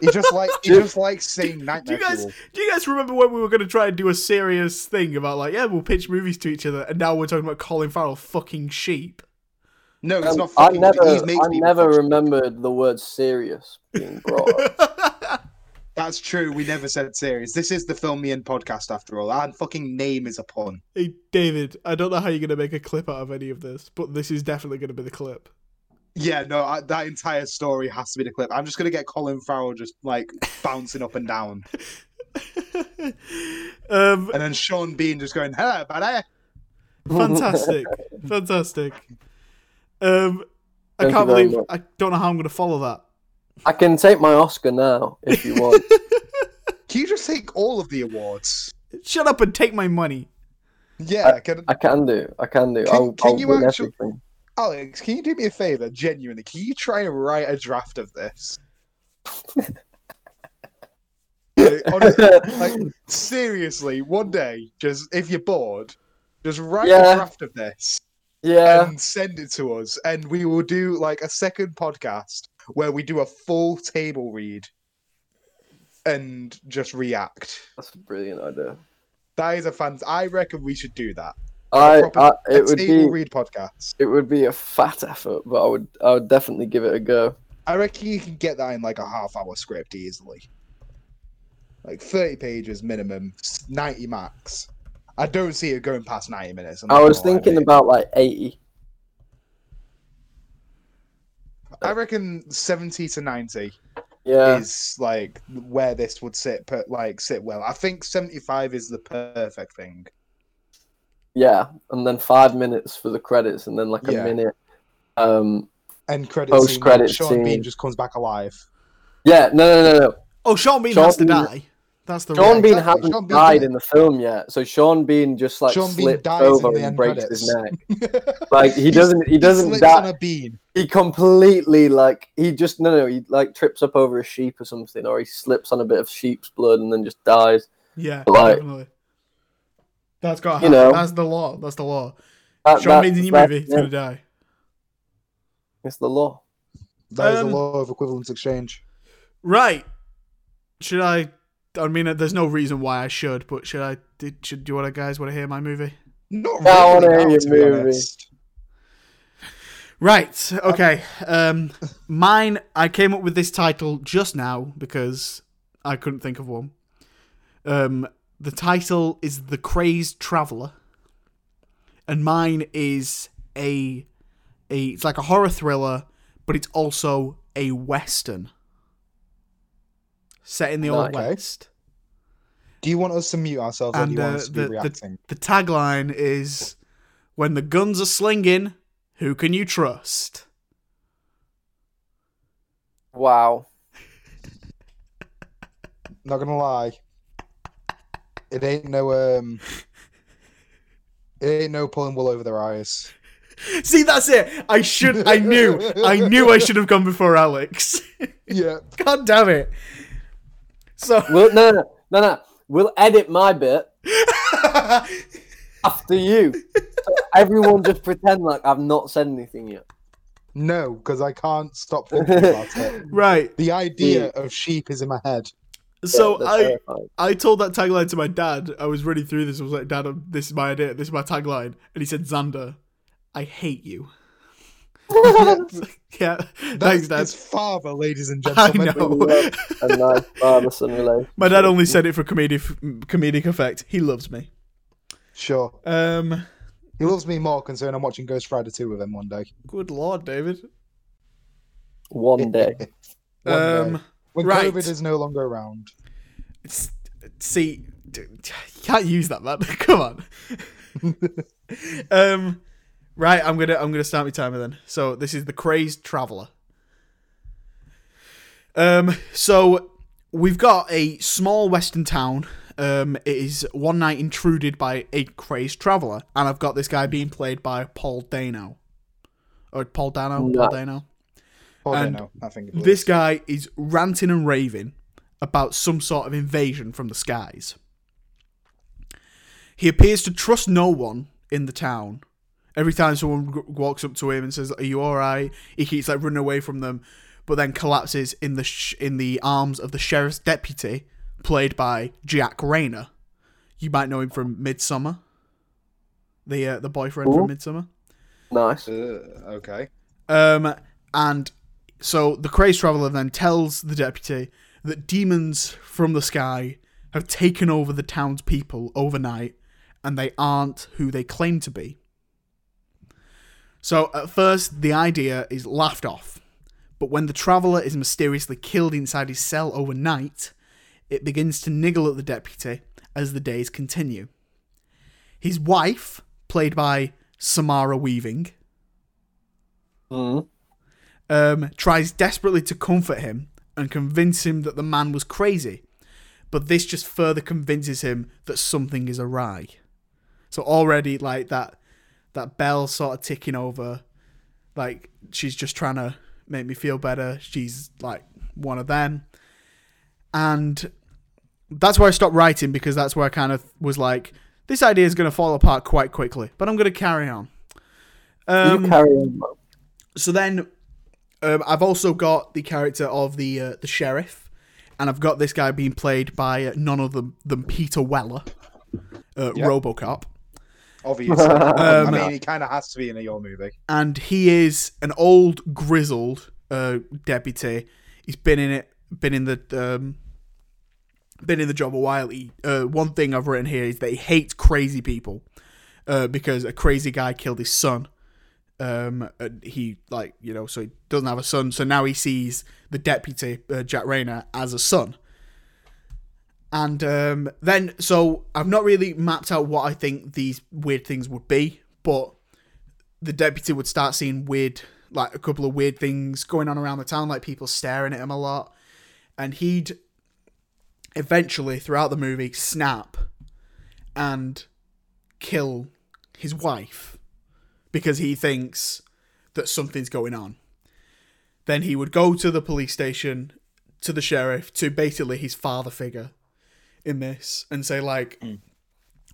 He just like he just likes saying Do you guys fuel. do you guys remember when we were going to try and do a serious thing about like yeah we'll pitch movies to each other and now we're talking about Colin Farrell fucking sheep? No, it's Um, not I fucking. never, he I never fuck- remembered the word serious being brought up. [laughs] That's true. We never said serious. This is the Film Me In podcast after all. Our fucking name is a pun. Hey David, I don't know how you're going to make a clip out of any of this, but this is definitely going to be the clip. Yeah, no, I, that entire story has to be the clip. I'm just gonna get Colin Farrell just like bouncing up and down, [laughs] um, and then Sean Bean just going, "Hello, buddy." fantastic, [laughs] fantastic. Um, I Thank can't believe much. I don't know how I'm going to follow that. I can take my Oscar now if you want. [laughs] Can you just take all of the awards? Shut up and take my money. Yeah, can, I can do. I can do. Can- I'll, can I'll you win actu- everything. Alex, can you do me a favor, genuinely? Can you try and write a draft of this? Like, honestly, like seriously, one day, just if you're bored, just write Yeah. a draft of this yeah, and send it to us, and we will do like a second podcast where we do a full table read and just react. that's a brilliant idea. That is a fan. I reckon we should do that. I, I it would be read podcasts. it would be a fat effort, but I would I would definitely give it a go. I reckon you can get that in like a half hour script easily. Like 30 pages minimum, 90 max. I don't see it going past 90 minutes. I was thinking about like eighty. I reckon 70 to 90 Yeah, is like where this would sit, per, like sit well. I think 75 is the perfect thing. Yeah, and then five minutes for the credits, and then like a Yeah. minute. Um, And credit Post-credit scene, Sean scene. Bean just comes back alive. yeah, no, no, no, no. Oh, Sean Bean Sean has to Bean- die. That's the Sean. Bean exactly. hasn't Sean Bean died in the film yet, so Sean Bean just like Sean Bean slips dies over and end breaks his neck. [laughs] Like he doesn't, he doesn't slips die. on a bean. he completely like he just no no he like trips up over a sheep or something or he slips on a bit of sheep's blood and then just dies Yeah, Like- definitely. That's got to You happen. know. That's the law. That's the law. That- Sean that- Bean's in your that- movie. He's yeah, gonna die. it's the law That is Um, the law of equivalence exchange. Right. Should I? I mean, uh, there's no reason why I should, but should I? Did should do you want to guys want to hear my movie? Not Yeah, I wanna hear your movie. honest. Right. Okay. [laughs] Um, mine. I came up with this title just now because I couldn't think of one. Um, the title is "The Crazed Traveler," and mine is a a. It's like a horror thriller, but it's also a western set in the old Nice. west. Do you want us to mute ourselves or do And you want uh, us to be the, the the tagline is, "When the guns are slinging, who can you trust?" wow Not gonna lie. It ain't no um it ain't no pulling wool over their eyes. See, that's it. I should. I knew. I knew I should have gone before Alex. [laughs] Yeah. God damn it. So [laughs] well, no, no no no we'll edit my bit [laughs] after you so everyone just pretend like i've not said anything yet No, because I can't stop thinking about it. right. The idea of sheep is in my head. So Yeah, I terrifying. I told that tagline to my dad. I was reading through this. I was like, Dad, um, this is my idea. This is my tagline. And he said, Xander, I hate you. [laughs] yeah. Thanks, That's Dad. his father, ladies and gentlemen. [laughs] I gentlemen. know. a nice father son relationship My dad only said it for comedic comedic effect. He loves me. Sure. Um. He loves me more concerned I'm watching Ghost Rider 2 with him one day. Good lord, David. one [laughs] day One day. When right. COVID is no longer around. It's, see, you can't use that, man. [laughs] Come on. [laughs] um, right, I'm gonna I'm gonna start my timer then. So this is the crazed traveler. Um, so we've got a small western town. Um, it is one night intruded by a crazed traveler, and I've got this guy being played by Paul Dano, or Paul Dano, Paul Dano. Oh, And no, I think. This guy is ranting and raving, about some sort of invasion from the skies. He appears to trust no one in the town. Every time someone g- walks up to him and says, "Are you all right?" he keeps like running away from them, but then collapses in the sh- in the arms of the sheriff's deputy, played by Jack Reynor. You might know him from Midsommar, the uh, the boyfriend Ooh. from Midsommar. Nice. Uh, okay. Um, and so the crazed traveler then tells the deputy that demons from the sky have taken over the town's people overnight, and they aren't who they claim to be. So at first, the idea is laughed off, but when the traveler is mysteriously killed inside his cell overnight, it begins to niggle at the deputy as the days continue. His wife, played by Samara Weaving, Mm. Um, tries desperately to comfort him and convince him that the man was crazy, but this just further convinces him that something is awry. So already, like that, that bell sort of ticking over, like she's just trying to make me feel better. She's like one of them, and that's where I stopped writing because that's where I kind of was like, this idea is going to fall apart quite quickly, but I'm going to carry on. Um, you carry on. so then um, I've also got the character of the uh, the sheriff, and I've got this guy being played by uh, none other than Peter Weller, uh, Yeah. RoboCop, Obviously. [laughs] I Um, mean, he kind of has to be in a your movie. and he is an old grizzled uh, deputy. He's been in it, been in the um, been in the job a while. He, uh, one thing I've written here is that he hates crazy people uh, because a crazy guy killed his son. Um, and he like you know, so he doesn't have a son. So now he sees the deputy uh, Jack Reynor as a son. And um, then, so I've not really mapped out what I think these weird things would be, but the deputy would start seeing weird, like a couple of weird things going on around the town, like people staring at him a lot. And he'd eventually, throughout the movie, snap and kill his wife because he thinks that something's going on. Then he would go to the police station, to the sheriff, to basically his father figure in this, and say, like, mm.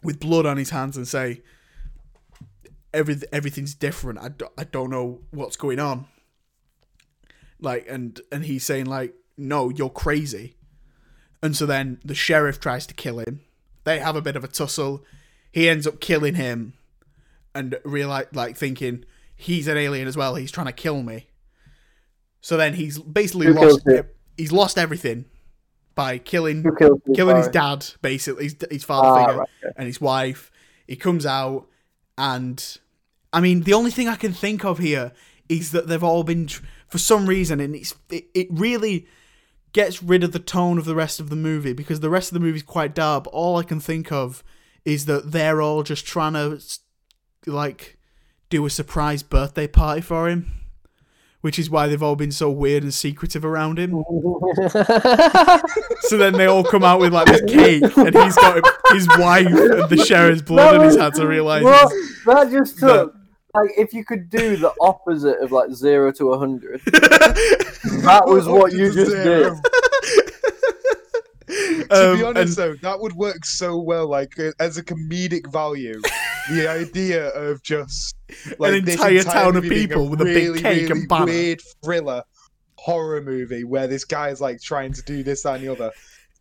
with blood on his hands, and say, every, everything's different. I, do, I don't know what's going on. Like, and, and he's saying, like, no, you're crazy. And so then the sheriff tries to kill him. They have a bit of a tussle. He ends up killing him and realize like thinking he's an alien as well. He's trying to kill me. So then he's basically Who lost. He's lost everything by killing his killing his dad, basically his, his father Ah, figure right, okay. and his wife. He comes out, and I mean, the only thing I can think of here is that they've all been for some reason, and it's it, it really gets rid of the tone of the rest of the movie because the rest of the movie is quite dark. But all I can think of is that they're all just trying to like do a surprise birthday party for him. Which is why they've all been so weird and secretive around him. So then they all come out with like this cake, and he's got his wife and the sheriff's blood and he's had to realise. Well, that just took like if you could do the opposite of like zero to a hundred. [laughs] That was what you just did. to Um, be honest, and- though, that would work so well, like as a comedic value. The idea of just like this entire town of people with a big really, cake and really banner. weird thriller horror movie where this guy is like trying to do this that, and the other,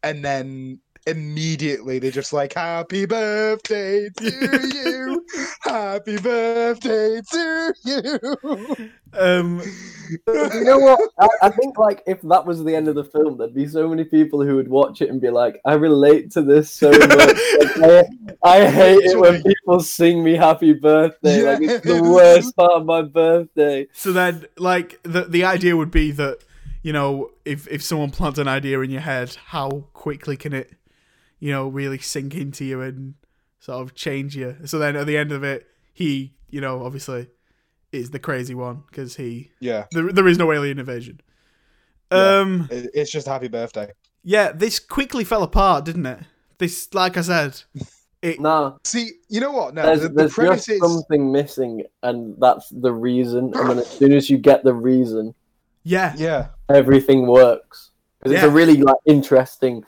and then immediately they're just like, "Happy birthday to you, [laughs] happy birthday to you." um, You know what? I, I think like if that was the end of the film, there'd be so many people who would watch it and be like, "I relate to this so much. Like, I, I [laughs] hate it when people sing me happy birthday. Like it's the worst part of my birthday." so then, like the the idea would be that you know if if someone plants an idea in your head, how quickly can it, you know, really sink into you and sort of change you? So then at the end of it, he, you know, obviously is the crazy one because he Yeah, there, there is no alien invasion. Yeah. Um. it- it's just happy birthday. Yeah, this quickly fell apart, didn't it? This, like I said, [laughs] it. Nah, See, you know what? No, there's, the, the there's premise just is something missing, and that's the reason. And then as soon as you get the reason, Yeah, yeah. everything works. 'Cause It's Yeah. a really like interesting.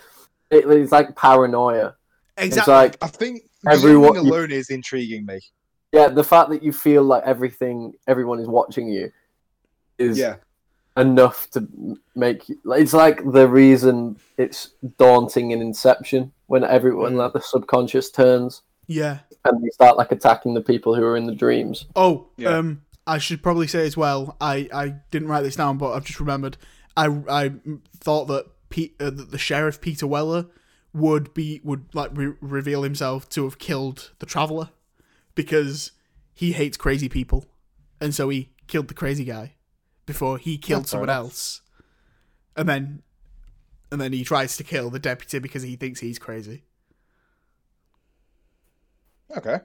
It, it's like paranoia. Exactly. It's like I think Everyone- everyone alone is intriguing me. yeah, the fact that you feel like everything, everyone is watching you, is Yeah, enough to make you. It's like the reason it's daunting in Inception when everyone Mm. like the subconscious turns yeah. and they start like attacking the people who are in the dreams. Oh, Yeah. um, I should probably say as well. I, I didn't write this down, but I've just remembered. I I thought that Pete, uh, the sheriff Peter Weller would be would like re- reveal himself to have killed the traveler because he hates crazy people, and so he killed the crazy guy before he killed fair someone enough. else, and then and then he tries to kill the deputy because he thinks he's crazy. okay.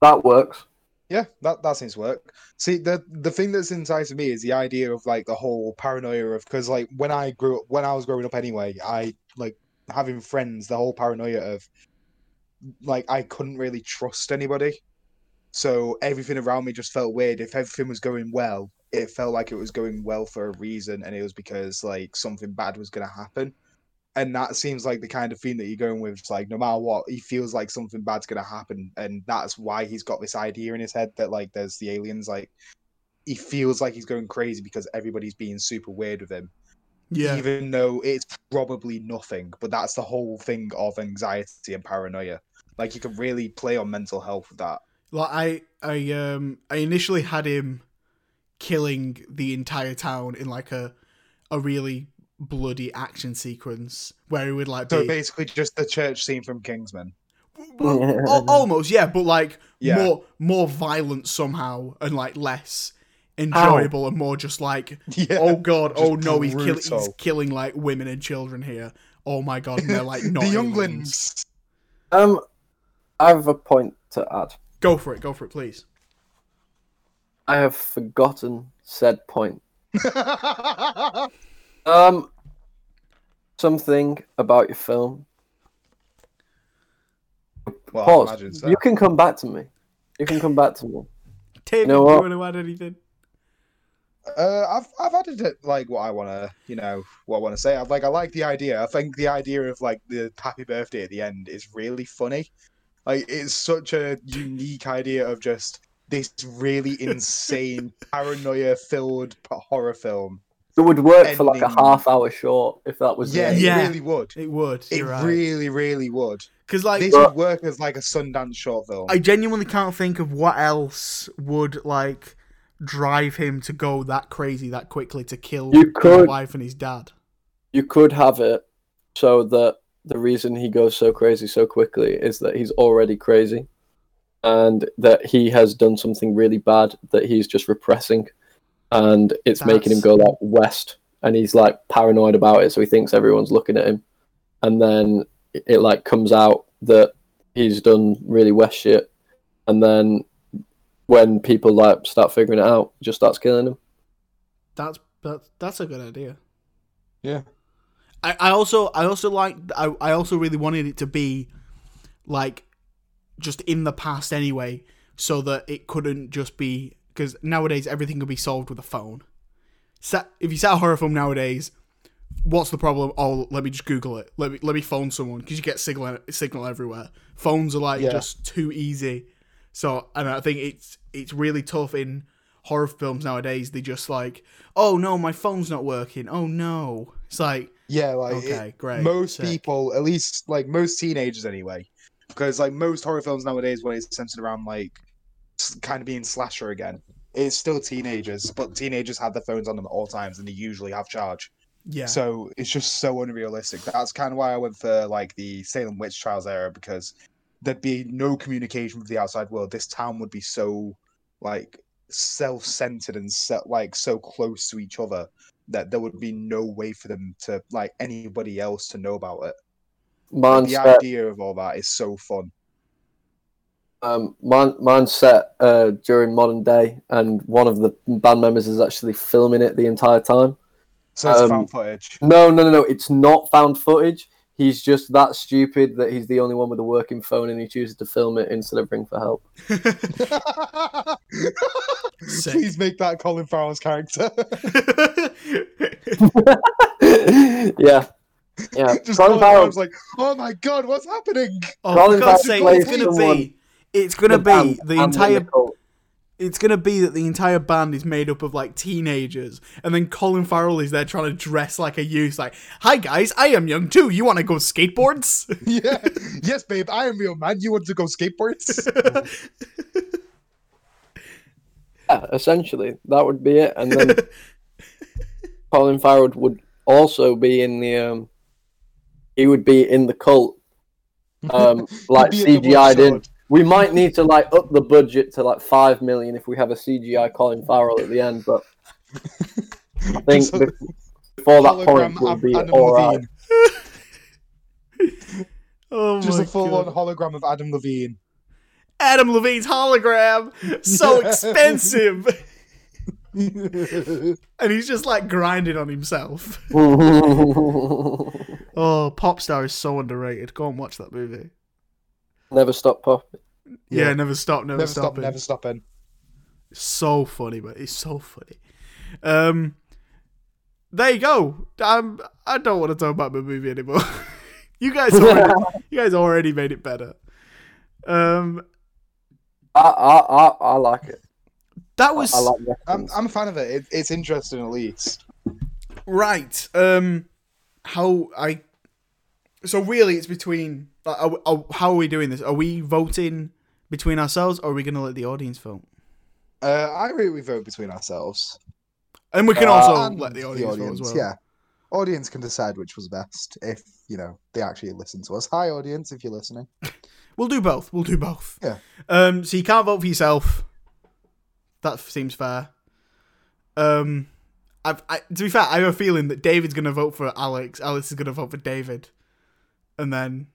That works. Yeah, that that seems to work. See, the the thing that's enticing me is the idea of like the whole paranoia of because like when I grew up, when I was growing up anyway, I like having friends. The whole paranoia of like I couldn't really trust anybody, so everything around me just felt weird. If everything was going well, it felt like it was going well for a reason, and it was because like something bad was gonna happen. And that seems like the kind of theme that you're going with. It's like no matter what, he feels like something bad's gonna happen, and that's why he's got this idea in his head that like there's the aliens. Like he feels like he's going crazy because everybody's being super weird with him, Yeah, even though it's probably nothing. But that's the whole thing of anxiety and paranoia. Like you can really play on mental health with that. Like I, I, um, I initially had him killing the entire town in like a, a really bloody action sequence where he would like So be basically, just the church scene from Kingsman. Well, [laughs] almost yeah, but like Yeah. more more violent somehow and like less enjoyable and more just like [laughs] Yeah. oh god, Just oh no, he's, kill- he's killing like women and children here. Oh my god, and they're like [laughs] not the younglings. Um, I have a point to add. Go for it, go for it, please. I have forgotten said point. Um, something about your film. well, Pause. so. You can come back to me. You can come back to me. [laughs] Tim, know do you want to add anything? Uh, I've I've added it like what I want to, you know, what I want to say. I like I like the idea. I think the idea of like the happy birthday at the end is really funny. Like it's such a unique idea of just this really [laughs] insane paranoia filled horror film. It would work for like a half hour short if that was Yeah, the it Yeah. really would. It would. It right. really, really would. Because like This But- would work as like a Sundance short film. I genuinely can't think of what else would like drive him to go that crazy that quickly to kill You his wife and his dad. You could have it so that the reason he goes so crazy so quickly is that he's already crazy and that he has done something really bad that he's just repressing and it's making him That's- go like west and he's like paranoid about it so he thinks everyone's looking at him and then it, it like comes out that he's done really west shit and then when people like start figuring it out it just starts killing him That's that's that's a good idea. yeah. I, I also I also like I, I also really wanted it to be like just in the past anyway, so that it couldn't just be because nowadays everything can be solved with a phone. Sa if you set a horror film nowadays, what's the problem? Oh, let me just Google it. Let me let me phone someone because you get signal signal everywhere. Phones are like Yeah. just too easy. So and I think it's it's really tough in horror films nowadays. They just like, oh no, my phone's not working. Oh no, it's like Yeah, like it- okay, great. most sick. people, at least like most teenagers anyway, because like most horror films nowadays, when it's centered around like kind of being slasher again, it's still teenagers, but teenagers have their phones on them at all times, and they usually have charge. yeah, So it's just so unrealistic. That's kind of why I went for like the Salem witch trials era because there'd be no communication with the outside world. This town would be so like self-centered and set like so close to each other that there would be no way for them to like anybody else to know about it. Like, the idea of all that is so fun. Um, mine, mine's set uh, during modern day, and one of the band members is actually filming it the entire time. So it's Um, found footage. No, no, no, no. It's not found footage. He's just that stupid that he's the only one with a working phone, and he chooses to film it instead of ring for help. [laughs] [laughs] Please make that Colin Farrell's character. [laughs] yeah, yeah. Just Colin Colin Farrell. Farrell's like, oh my god, what's happening? Oh, Colin for God's Farrell sake, plays it's gonna someone- be. It's gonna the be band the and entire. cult. It's gonna be that the entire band is made up of like teenagers, and then Colin Farrell is there trying to dress like a youth. Like, hi guys, I am young too. You want to go skateboards? [laughs] yeah. Yes, babe, I am real man. You want to go skateboards? [laughs] Yeah, essentially, that would be it. And then [laughs] Colin Farrell would also be in the um, he would be in the cult, um, like be in the CGI'd in. Bloodshot. We might need to like up the budget to like five million if we have a CGI Colin Farrell at the end, but I think Just a bef- before that hologram point we'll be Adam all right. Levine. [laughs] oh Just a full-on hologram of Adam Levine. Adam Levine's hologram, so [laughs] expensive, [laughs] and he's just like grinding on himself. Oh, Popstar is so underrated. Go and watch that movie. Never stop popping. Yeah, Yeah. never stop, never, never stop, stopping. never stopping. so funny, but it's so funny. Um, there you go. I'm, I don't want to talk about the movie anymore. [laughs] you guys, already, [laughs] you guys already made it better. Um, I, I, I, I like it. that was I like I'm. I'm a fan of it. it. It's interesting at least. right. Um, how I. So really, it's between. Are, are, how are we doing this? Are we voting between ourselves, or are we going to let the audience vote? Uh, I agree we vote between ourselves. And we can Uh, also let the audience, vote as well. Yeah. Audience can decide which was best if, you know, they actually listen to us. Hi, audience, if you're listening. [laughs] We'll do both. We'll do both. Yeah. Um. So you can't vote for yourself. That seems fair. Um. I've, I, to be fair, I have a feeling that David's going to vote for Alex. Alex is going to vote for David, and then.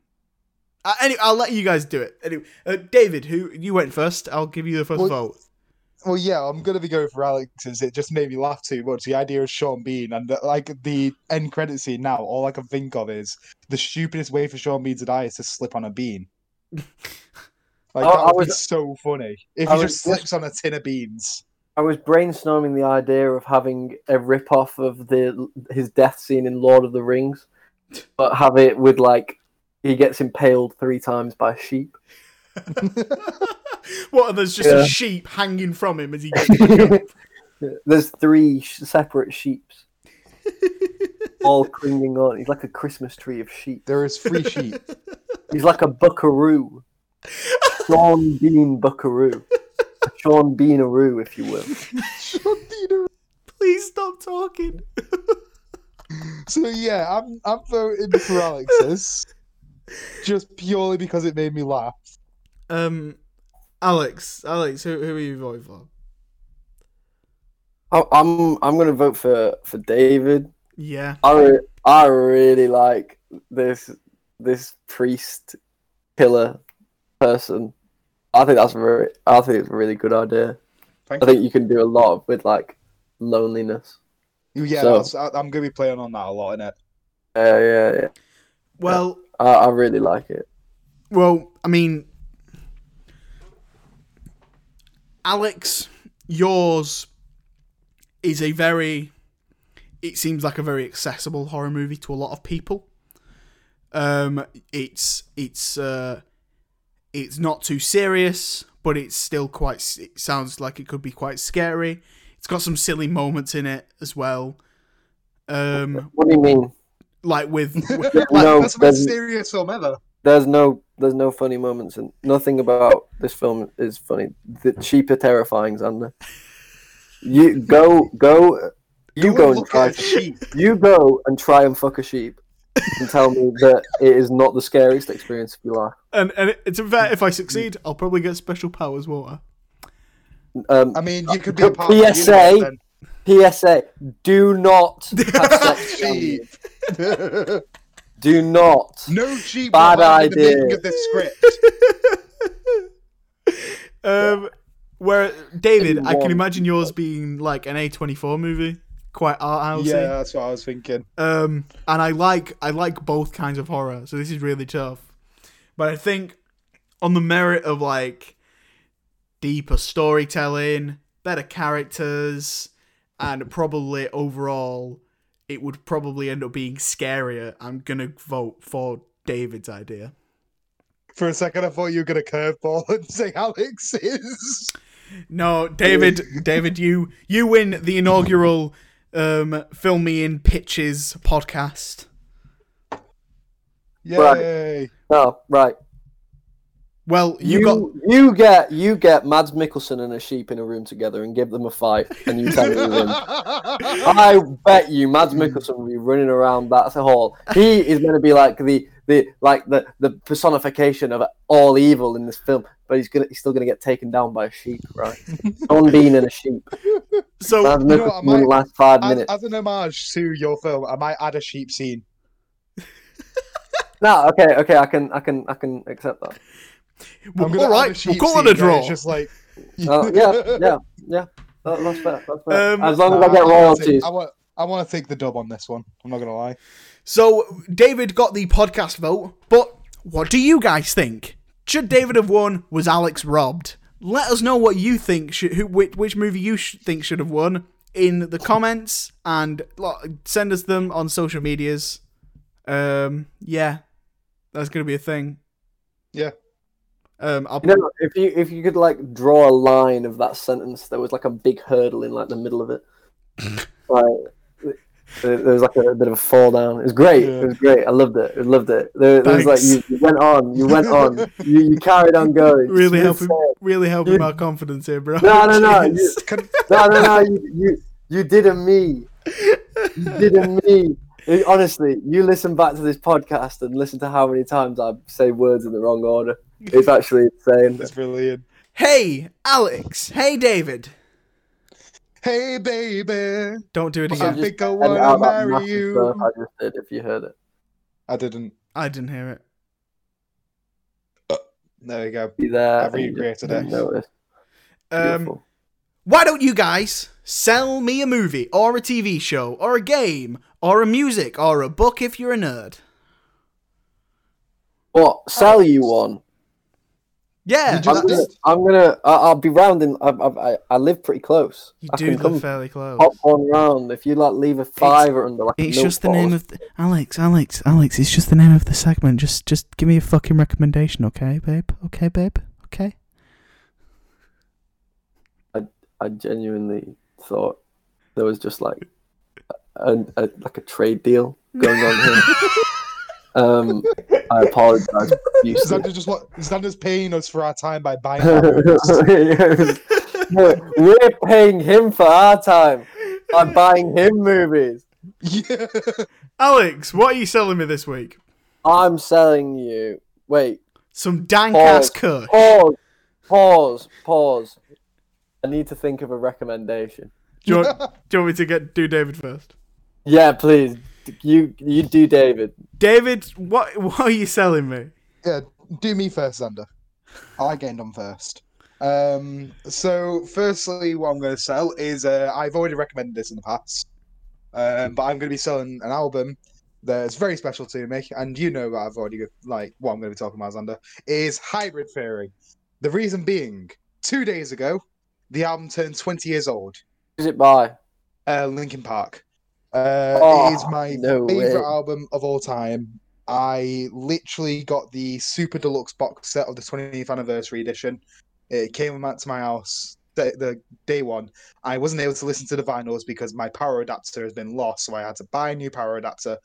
Uh, anyway, I'll let you guys do it. Anyway, uh, David, who you went first? I'll give you the first Well- vote. Well, yeah, I'm gonna be going for Alex's. It just made me laugh too much. The idea of Sean Bean and the, like the end credit scene. Now, all I can think of is the stupidest way for Sean Bean to die is to slip on a bean. [laughs] Like I- that I would be was- so funny if I he was just slips on a tin of beans. I was brainstorming the idea of having a rip off of the his death scene in Lord of the Rings, but have it with like he gets impaled three times by a sheep. [laughs] what? And there's just Yeah. a sheep hanging from him as he gets. [laughs] There's three sh- separate sheeps, [laughs] all clinging on. He's like a Christmas tree of sheep. There is free sheep. He's like a buckaroo, Sean Bean buckaroo, a Sean Beanaroo, if you will. Sean Bean. Please stop talking. So yeah, I'm I'm voting for Alex's, just purely because it made me laugh. Um, Alex, Alex, who, who are you voting for? I- I'm I'm gonna vote for for David. Yeah. I re- I really like this this priest killer person. I think that's very. I think it's a really good idea. Thank I think you can do a lot with like loneliness. you. Yeah, So- that's, I, I'm gonna be playing on that a lot in it. Yeah, yeah, yeah. Well, I, I really like it. well, I mean, Alex, yours is a very. It seems like a very accessible horror movie to a lot of people. Um, it's it's uh, it's not too serious, but it's still quite. It sounds like it could be quite scary. It's got some silly moments in it as well. Um, What do you mean? Like with, [laughs] with Like, No, that's the most serious film ever. There's no there's no funny moments and nothing about this film is funny. The sheep are terrifying, Xander. You go go you Go go and and try at sheep. you go and try and fuck a sheep and tell me [laughs] that it is not the scariest experience of your life. and and it's to be fair, if I succeed, I'll probably get special powers, won't I? Um, I mean, you could be a P- part of the PSA. universe then. PSA: Do not [laughs] have sex. Sheep. Do not. no cheap. Bad were harmed in the idea. of this script. [laughs] Um, where David, I can imagine yours being like an A twenty four movie, quite art housey. Yeah, that's what I was thinking. Um, and I like I like both kinds of horror, so this is really tough. But I think on the merit of like deeper storytelling, better characters, and probably overall it would probably end up being scarier. I'm gonna vote for David's idea. For a second, I thought you were gonna curveball [laughs] and say Alex is. No, David. David, you you win the inaugural um, "Film Me in Pitches" podcast. Yay! Oh, right. Well, you, You got you get you get Mads Mikkelsen and a sheep in a room together and give them a fight, and you tell me who wins. I bet you Mads Mikkelsen will be running around that hall. He is going to be like the the like the the personification of all evil in this film, but he's gonna he's still going to get taken down by a sheep, right? [laughs] On Bean and a sheep. so Mads You know what, I might- last five as, minutes. as an homage to your film, I might add a sheep scene. No, okay, okay, I can I can I can accept that. I'm gonna all add right, a sheep we'll call scene it a draw. It's just like. [laughs] Uh, yeah, yeah, yeah. That, that's fair. That's fair. Um, as long as Nah, I get royalties. I want, I want to take the dub on this one. I'm not gonna lie. So David got the podcast vote, but what do you guys think? Should David have won? Was Alex robbed? Let us know what you think. Should, who, which, which movie you sh- think should have won in the comments, and lo- send us them on social medias. Um, yeah, that's gonna be a thing. Yeah. Um, I'll You know, if you if you could like draw a line of that sentence, there was like a big hurdle in like the middle of it. [laughs] like there there was like a, bit of a fall down. It was great. Yeah. It was great. I loved it. I loved it. There, there was like you, you went on. You went on. [laughs] you, you carried on going. really Smooth helping, sailing. really helping You- my confidence here, bro. No, no, no. [laughs] You, no, no, no. You, you you did a me. You did a me. It- honestly, you listen back to this podcast and listen to how many times I say words in the wrong order. [laughs] It's actually insane. It's brilliant. Hey, Alex. Hey, David. Hey, baby. Don't do it again. I again. think I And wanna marry you. I just did, if you heard it. I didn't. I didn't hear it. There we go. Be there. I've you just recreated it. notice. Um, why don't you guys sell me a movie or a TV show or a game or a music or a book if you're a nerd? What? Sell you one? Yeah, I'm just- gonna. I'm gonna I- I'll be rounding. I, I, I- I live pretty close. you I do can live come fairly close. pop one round if you like. Leave a fiver under like. It's just the name of the Alex, Alex, Alex. It's just the name of the segment. Just, just give me a fucking recommendation, okay, babe? Okay, babe. Okay. I genuinely thought there was just like a, a like a trade deal going on here. [laughs] um, I apologize profusely. Xander just what Xander's paying us for our time by buying movies. [laughs] We're paying him for our time by [laughs] buying him movies. yeah. Alex, what are you selling me this week? I'm selling you. Wait, Some dank ass Pause. pause, pause, pause. I need to think of a recommendation. Do you, want, [laughs] do you want me to get do David first? Yeah, please. You you do David. David, what what are you selling me? Yeah, do me first, Xander. I gained on first. Um, so firstly, what I'm going to sell is uh, I've already recommended this in the past, um, but I'm going to be selling an album that's very special to me, and you know that I've already got- like what I'm going to be talking about, Xander is Hybrid Theory. The reason being, two days ago, the album turned 20 years old. Who's it by? Uh, Linkin Park. Uh, Oh, it is my no favorite way. album of all time. I literally got the super deluxe box set of the 20th anniversary edition. It came back to my house the, the day one. I wasn't able to listen to the vinyls because my power adapter has been lost, so I had to buy a new power adapter.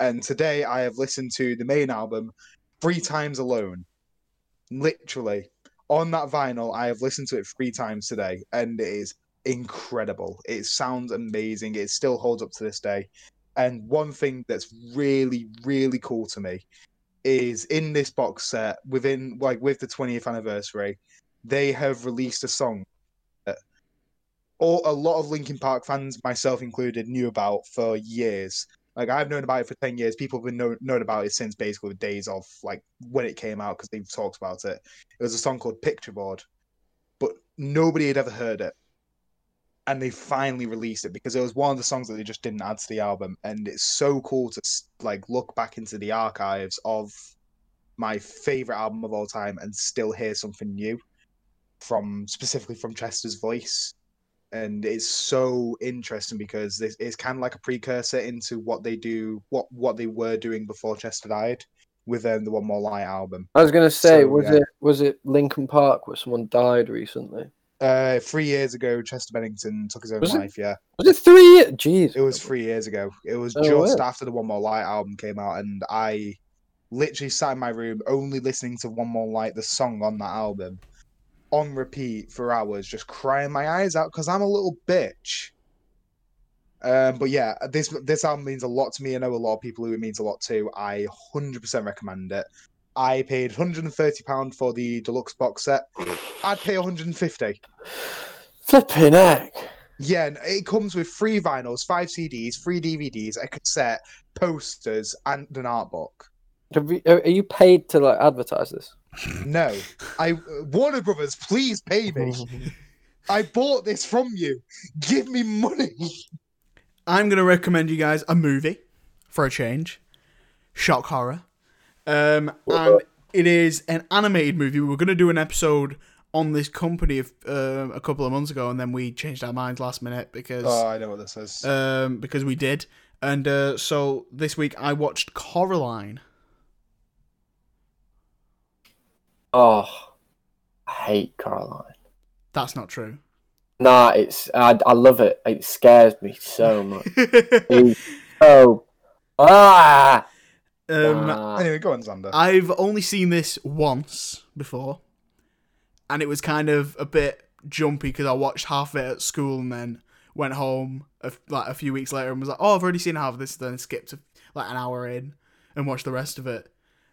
And today I have listened to the main album three times alone. Literally. On that vinyl, I have listened to it three times today, and it is incredible. It sounds amazing. It still holds up to this day. And one thing that's really, really cool to me is in this box set, within like with the 20th anniversary, they have released a song that all, a lot of Linkin Park fans, myself included, knew about for years. Like I've known about it for 10 years. People have been know, known about it since basically the days of like when it came out because they've talked about it. It was a song called Picture Board, but nobody had ever heard it and they finally released it because it was one of the songs that they just didn't add to the album and it's so cool to like look back into the archives of my favorite album of all time and still hear something new from specifically from Chester's voice and it's so interesting because this is kind of like a precursor into what they do, what what they were doing before Chester died with um, the One More Light album. I was gonna say, So, was yeah. it was it Linkin Park where someone died recently? Uh, three years ago, Chester Bennington took his own Was it? life. Yeah, Was it three? years? Jeez, it was three years ago. It was Oh, just wow. after the One More Light album came out, and I literally sat in my room only listening to One More Light, the song on that album, on repeat for hours, just crying my eyes out because I'm a little bitch. Um, but yeah, this this album means a lot to me. I know a lot of people who it means a lot to. I hundred percent recommend it. I paid 130 pound for the deluxe box set. I'd pay 150. Flipping heck. Yeah, and it comes with three vinyls, five CDs, three DVDs, a cassette, posters, and an art book. Have Are are you paid to like advertise this? No, I Warner Brothers, please pay me. [laughs] I bought this from you. Give me money. I'm gonna recommend you guys a movie for a change, shock horror, um, and it is an animated movie. We were gonna do an episode on this company of, um a couple of months ago, and then we changed our minds last minute because Oh, I know what this is. um, because we did. And uh, so this week I watched Coraline. Oh, I hate Coraline. That's not true. Nah, it's I, I love it. It scares me so much. [laughs] It's so ah. Um, ah. anyway, go on, Xander. I've only seen this once before, and it was kind of a bit jumpy because I watched half of it at school and then went home a, f- like a few weeks later and was like, "Oh, I've already seen half of this." Then skipped like an hour in and watched the rest of it.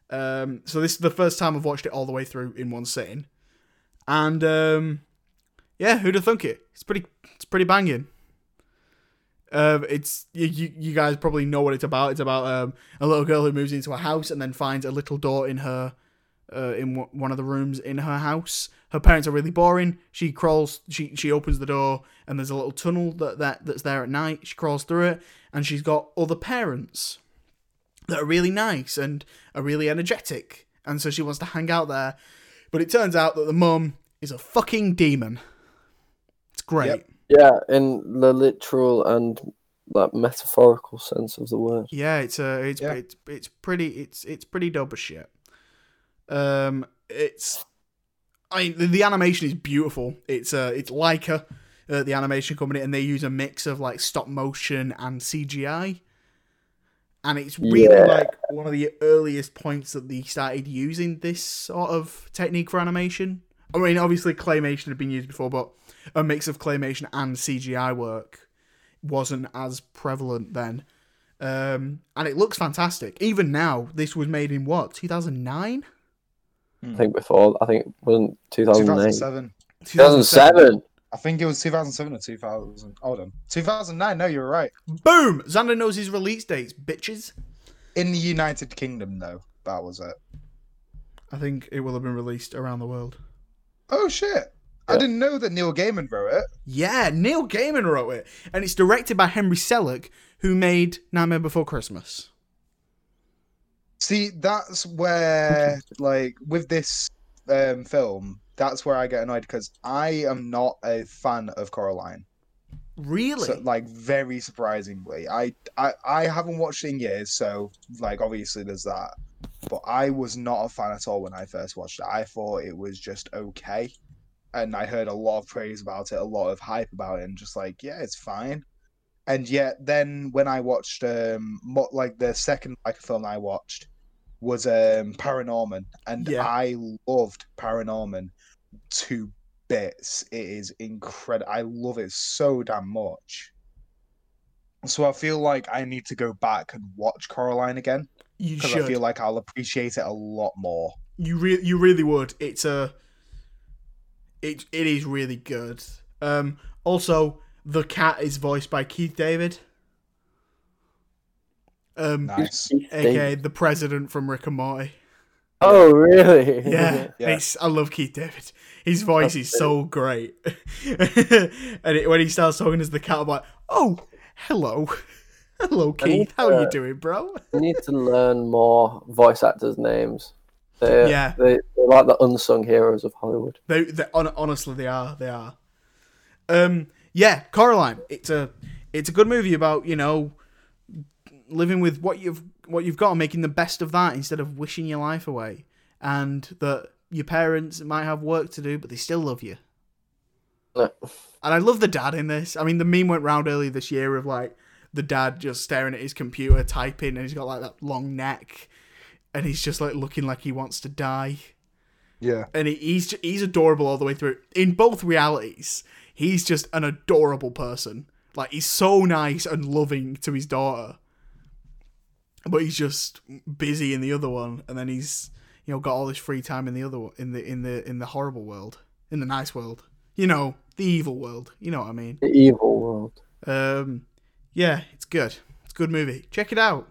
Um, so this is the first time I've watched it all the way through in one sitting, and um, yeah, who'd have thunk it? It's pretty, it's pretty banging. Um, it's you, you, guys probably know what it's about. It's about um, a little girl who moves into a house and then finds a little door in her uh, in w- one of the rooms in her house. Her parents are really boring. She crawls. She she opens the door and there's a little tunnel that, that that's there at night. She crawls through it and she's got other parents that are really nice and are really energetic. And so she wants to hang out there. But it turns out that the mum is a fucking demon. It's great. Yep. Yeah, in the literal and like metaphorical sense of the word. Yeah, it's uh, it's Yeah. it's it's pretty it's it's pretty dope as shit. Um, it's I mean the, the animation is beautiful. It's uh it's Laika, uh, the animation company, and they use a mix of like stop motion and CGI. And it's really Yeah. like one of the earliest points that they started using this sort of technique for animation. I mean, obviously claymation had been used before, but a mix of claymation and CGI work wasn't as prevalent then. Um, and it looks fantastic. Even now, this was made in what, 2009? I think before I think it wasn't 2008. 2007. 2007. I think it was 2007 or 2000. Hold on. 2009. No, you're right. Boom! Xander knows his release dates, bitches. In the United Kingdom, though, that was it. I think it will have been released around the world. Oh shit! I didn't know that Neil Gaiman wrote it. Yeah, Neil Gaiman wrote it. And it's directed by Henry Selick, who made Nightmare Before Christmas. See, that's where, like, with this um, film, that's where I get annoyed because I am not a fan of Coraline. Really? So, like, very surprisingly, I, I I haven't watched it in years, so like, obviously there's that. But I was not a fan at all when I first watched it. I thought it was just okay, and I heard a lot of praise about it, a lot of hype about it, and just like, yeah, it's fine. And yet, then when I watched, um, mo- like the second like film I watched was um Paranorman, and Yeah. I loved Paranorman to bits. It is incredible. I love it so damn much. So I feel like I need to go back and watch Coraline again you because should. I feel like I'll appreciate it a lot more. You re- you really would. It's a it it is really good. Um also the cat is voiced by Keith David. Um Nice. aka the president from Rick and Morty. Oh really? Yeah, [laughs] Yeah. It's, I love Keith David. His voice is so great. [laughs] and it, when he starts talking as the cat, I'm like, oh, hello. [laughs] [laughs] Hello, Keith. How are you doing, bro? You need to learn more voice actors' names. They're, Yeah. they, they're like the unsung heroes of Hollywood. They, they honestly, they are. They are. Um, yeah, Coraline. It's a it's a good movie about you know living with what you've what you've got and making the best of that instead of wishing your life away, and that your parents might have work to do, but they still love you. No. And I love the dad in this. I mean, the meme went round earlier this year of like the dad just staring at his computer typing, and he's got like that long neck, and he's just like looking like he wants to die. Yeah. And he, he's he's adorable all the way through. In both realities, he's just an adorable person. Like he's so nice and loving to his daughter, but he's just busy in the other one, and then he's you know got all this free time in the other one- in the in the in the horrible world, in the nice world. You know, the evil world. You know what I mean? The evil world. Um, yeah, it's good. It's a good movie. Check it out.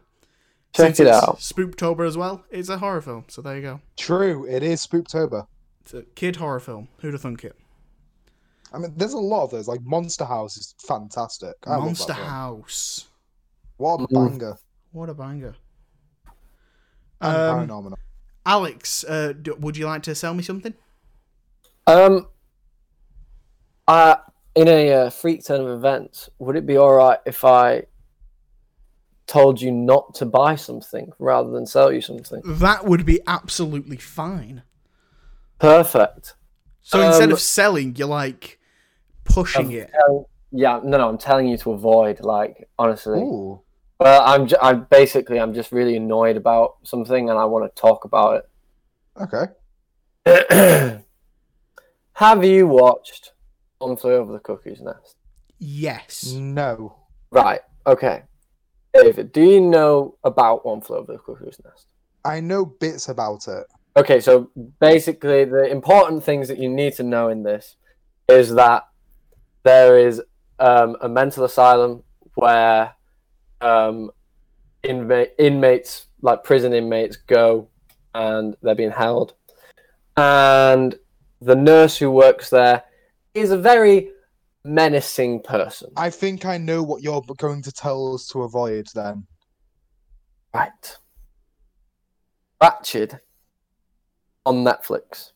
Check Since it out. Spooktober as well. It's a horror film, so there you go. True. It is Spooktober. It's a kid horror film. Who'd have thunk it? I mean, there's a lot of those. Like Monster House is fantastic. I Monster. House. What a Mm. banger. What a banger. And Um, Paranormal. Alex, uh, d- would you like to sell me something? Um, uh, in a uh, freak turn of events, would it be all right if I told you not to buy something rather than sell you something? That would be absolutely fine. Perfect. So instead Um, of selling, you're like pushing I'm it. tell- yeah, no, no, I'm telling you to avoid. Like, honestly, Ooh. well, I'm, j- I'm basically, I'm just really annoyed about something, and I want to talk about it. Okay. [clears throat] Have you watched One Flew Over the Cuckoo's Nest? Yes. No. Right. Okay. David, do you know about One Flew Over the Cuckoo's Nest? I know bits about it. Okay, so basically, the important things that you need to know in this is that there is um, a mental asylum where um, inma- inmates, like prison inmates, go and they're being held. And the nurse who works there is a very menacing person. I think I know what you're going to tell us to avoid then. Right. Ratched on Netflix.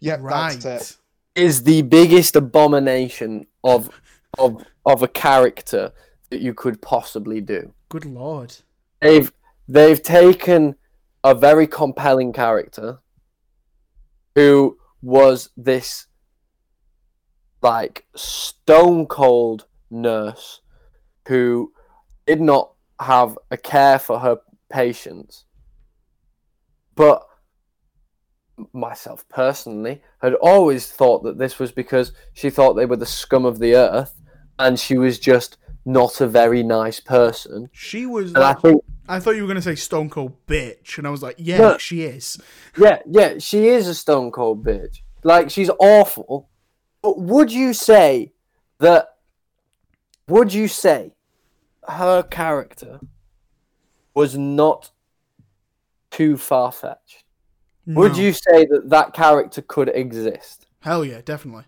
Yeah, right. that's it. is the biggest abomination of of of a character that you could possibly do. Good lord. They've they've taken a very compelling character who was this like stone cold nurse who did not have a care for her patients but myself personally had always thought that this was because she thought they were the scum of the earth and she was just not a very nice person She was. and i think I thought you were gonna say Stone Cold bitch, and I was like, yeah, No. she is. Yeah, yeah, she is a stone cold bitch. Like she's awful. But would you say that would you say her character was not too far fetched? Would you say that that character could exist? Hell yeah, definitely.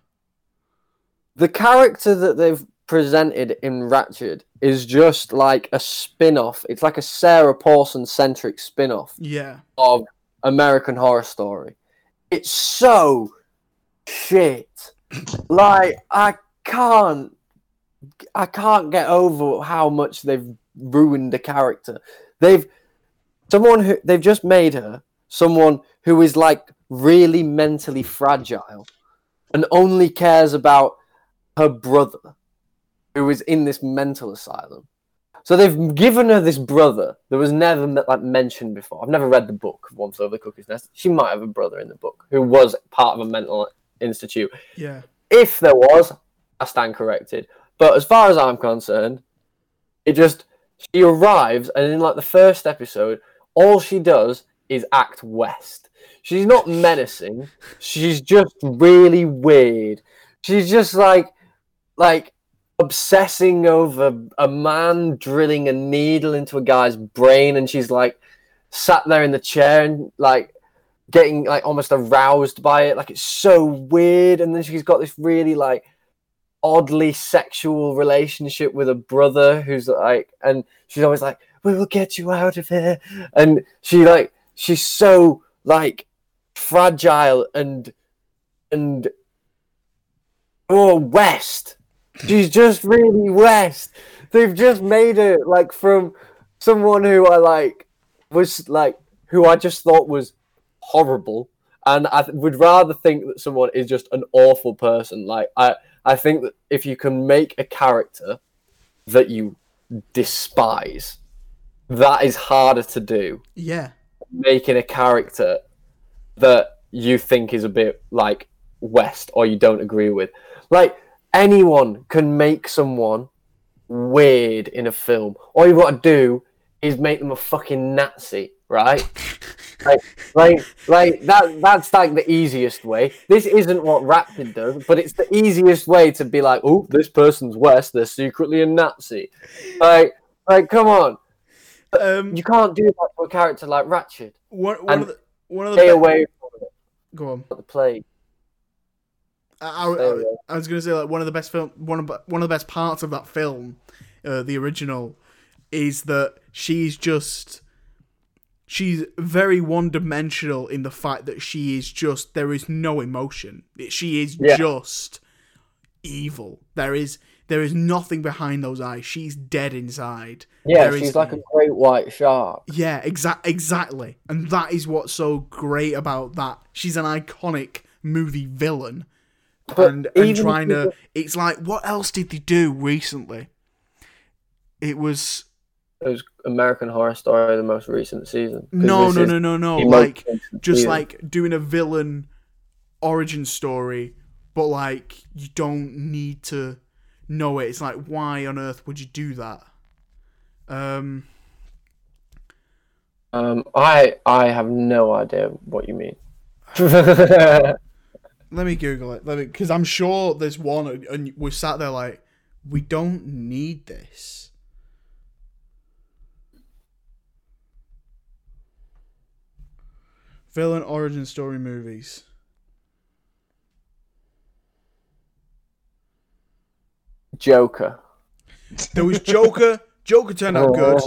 The character that they've presented in Ratched is just like a spin off. It's like a Sarah Paulson centric spin off Yeah. of American Horror Story. It's so shit. Like I can't, I can't get over how much they've ruined the character. They've someone who they've just made her someone who is like really mentally fragile and only cares about her brother who is in this mental asylum. So they've given her this brother that was never like mentioned before. I've never read the book of Flew Over the Cuckoo's Nest. She might have a brother in the book who was part of a mental institute. Yeah. If there was, I stand corrected. But as far as I'm concerned, it just she arrives and in like the first episode, all she does is act west. She's not menacing. She's just really weird. She's just like like obsessing over a man drilling a needle into a guy's brain and she's like sat there in the chair and like getting like almost aroused by it. Like it's so weird. And then she's got this really like oddly sexual relationship with a brother who's like and she's always like we will get you out of here. And she like she's so like fragile and and oh west. She's just really West. They've just made it like from someone who I like was like who I just thought was horrible, and I th- would rather think that someone is just an awful person. Like I, I think that if you can make a character that you despise, that is harder to do. Yeah. Making a character that you think is a bit like West or you don't agree with, like anyone can make someone weird in a film. All you've got to do is make them a fucking Nazi, right? [laughs] like, like, like that. That's like the easiest way. This isn't what Rapid does, but it's the easiest way to be like, oh, this person's West. They're secretly a Nazi. Like, like, come on. Um, You can't do that to a character like Ratched. one, one of the one of the Stay be- away from it. Go on. The plague. I, I, I, was gonna say like one of the best film, one of one of the best parts of that film, uh, the original, is that she's just she's very one dimensional in the fact that she is just there is no emotion. She is Yeah. just evil. There is there is nothing behind those eyes. She's dead inside. Yeah, There she's is- like a great white shark. Yeah, exact exactly. And that is what's so great about that. She's an iconic movie villain. But and and trying to it's like what else did they do recently? It was It was American Horror Story, the most recent season. no no no no no like just season. like doing a villain origin story, but like you don't need to know it. It's like why on earth would you do that? Um Um, I I have no idea what you mean. [laughs] Let me Google it. Let me, because I'm sure there's one, and- and we sat there like, we don't need this. Villain origin story movies. Joker. There was Joker. Joker turned out good.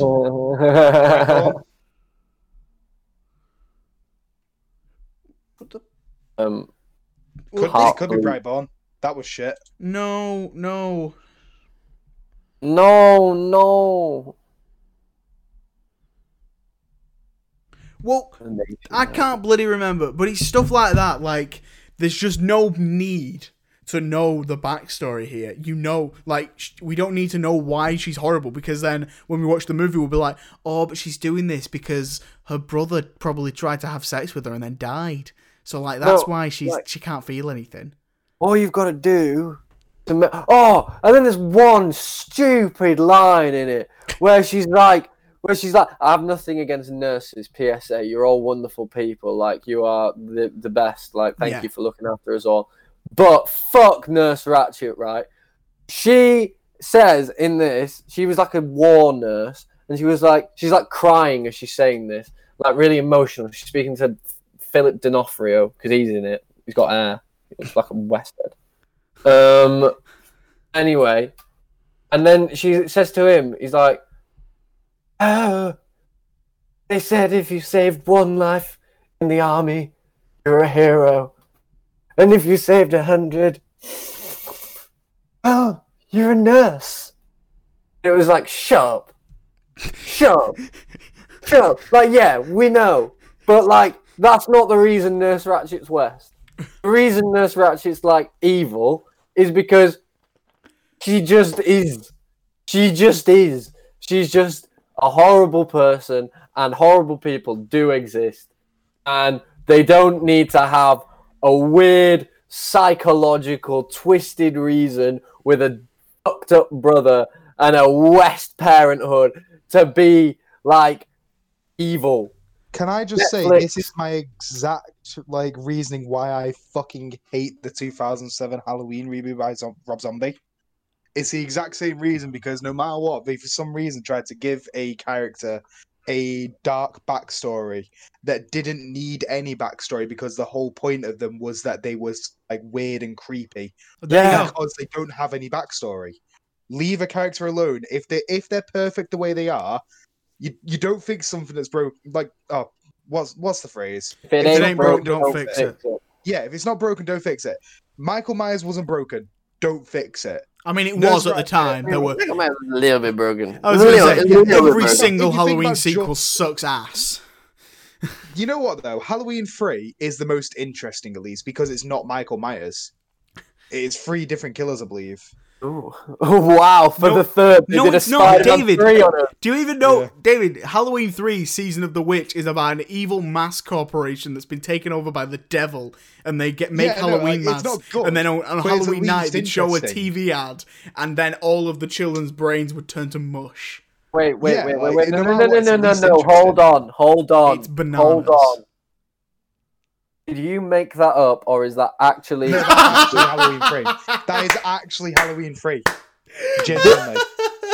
What [laughs] the? um, Could be, Heart could be bleed. Brightburn. That was shit. No, no. no, no. Well, I can't bloody remember, but it's stuff like that. Like, there's just no need to know the backstory here. You know, like, sh- we don't need to know why she's horrible because then when we watch the movie, we'll be like, oh, but she's doing this because her brother probably tried to have sex with her and then died. So, like, that's No, why she's like- she can't feel anything. All you've got to do to ma- oh, and then there's one stupid line in it where she's like, where she's like, I have nothing against nurses. PSA, you're all wonderful people. Like you are the the best. Like thank Yeah. you for looking after us all. But fuck Nurse Ratched, right? She says in this, she was like a war nurse, and she was like, she's like crying as she's saying this, like really emotional. She's speaking to Philip D'Onofrio because he's in it. He's got hair. He looks like a Western. Um. Anyway, and then she says to him, he's like, "Oh, they said if you saved one life in the army, you're a hero, and if you saved a hundred, oh, you're a nurse." It was like, "Shut up, shut up, shut up." Like, yeah, we know, but like, that's not the reason Nurse Ratched's West. The reason Nurse Ratched's like evil is because she just is. She just is. She's just a horrible person, and horrible people do exist. And they don't need to have a weird, psychological, twisted reason with a fucked up brother and a West parenthood to be like evil. Can I just say this is my exact like reasoning why I fucking hate the 2007 Halloween reboot by Rob Zombie? It's the exact same reason because no matter what, they for some reason tried to give a character a dark backstory that didn't need any backstory because the whole point of them was that they was like weird and creepy Yeah. because they don't have any backstory. Leave a character alone. If they if they're perfect the way they are, you you don't fix something that's broken. Like oh, what's what's the phrase? If it If it ain't broke, don't fix it. Yeah, if it's not broken, don't fix it. Michael Myers wasn't broken. Don't fix it. I mean, it Nurse was at the time. There were. a little bit broken. I was going to say little every broken. single If you think Halloween sequel Jo- sucks ass. [laughs] You know what though? Halloween Three is the most interesting, at least, because it's not Michael Myers. It's three different killers, I believe. Ooh. Oh, [laughs] wow, for No, the third. They no, did a it's not, David. 3 on it. Do you even know, Yeah. David? Halloween Three: Season of the Witch is about an evil mask corporation that's been taken over by the devil, and they get make Yeah, no, Halloween like, masks. good, and then on, on but it's at Halloween night, they'd show a. TV ad, and then all of the children's brains would turn to mush. Wait, wait, Yeah, wait, like, wait, wait. no No, no, no, no, no, no. Hold on, hold on. It's bananas. Hold on. Did you make that up, or is that actually? No, that's actually Halloween free? That is actually Halloween Three. Genuinely.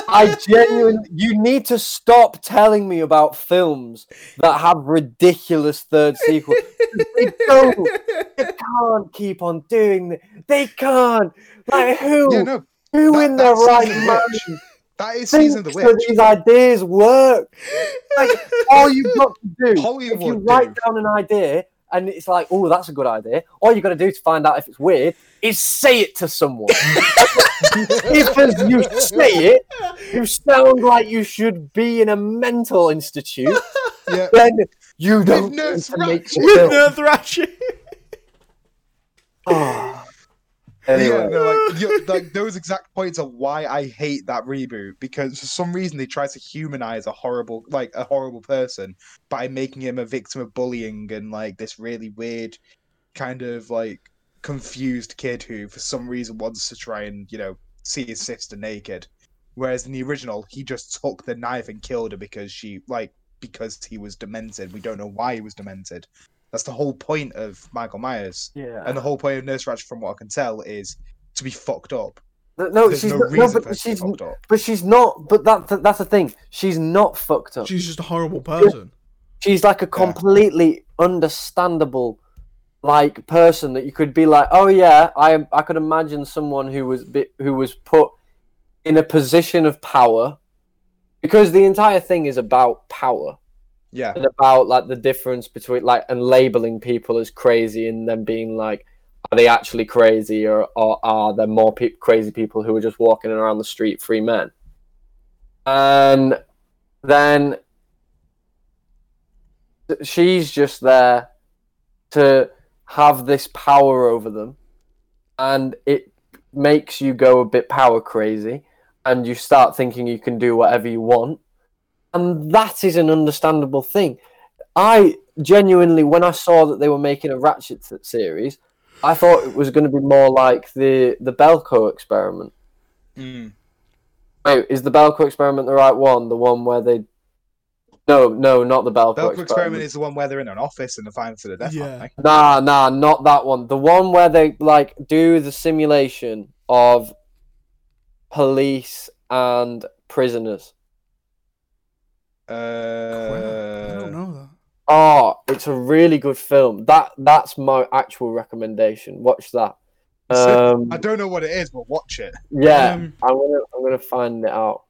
I genuinely. You need to stop telling me about films that have ridiculous third sequels. they don't. They can't keep on doing this. They can't. Like who? Yeah, no, who that- in their right mind that is season of the witch. these ideas work? Like all you've got to do if you write do. down an idea and it's like, oh, that's a good idea. All you got to do to find out if it's weird is say it to someone. [laughs] if as you say it, you sound like you should be in a mental institute, [laughs] Yeah. then you don't no need to make threat. the film. Nerf thrashing. Oh. Yeah, no, like, you, like those exact points are why I hate that reboot because for some reason they try to humanize a horrible, like a horrible person by making him a victim of bullying and like this really weird, kind of like confused kid who for some reason wants to try and you know see his sister naked, whereas in the original he just took the knife and killed her because she like because he was demented. We don't know why he was demented. That's the whole point of Michael Myers. yeah. And the whole point of Nurse Ratched, from what I can tell, is to be fucked up. No, There's she's no not, reason no, but to she's fucked up. but she's not. But that that's the thing. She's not fucked up. She's just a horrible person. She's like a completely understandable like person that you could be like, oh yeah, I I could imagine someone who was bit, who was put in a position of power because the entire thing is about power Yeah, and about like the difference between like and labeling people as crazy and then being like are they actually crazy or, or are there more pe- crazy people who are just walking around the street free men? And then she's just there to have this power over them and it makes you go a bit power crazy and you start thinking you can do whatever you want and that is an understandable thing i genuinely when i saw that they were making a Ratched series i thought it was going to be more like the the belko experiment Mm. Wait, is the belko experiment the right one the one where they no no not the belko, Belko experiment, experiment is the one where they're in an office and they're fighting to the death. Yeah. Nah, nah, not that one. The one where they like do the simulation of police and prisoners. They? I don't Uh, know that. Oh, it's a really good film. That that's my actual recommendation. Watch that. Um, I don't know what it is, but watch it. yeah, Um, I'm gonna I'm gonna find it out.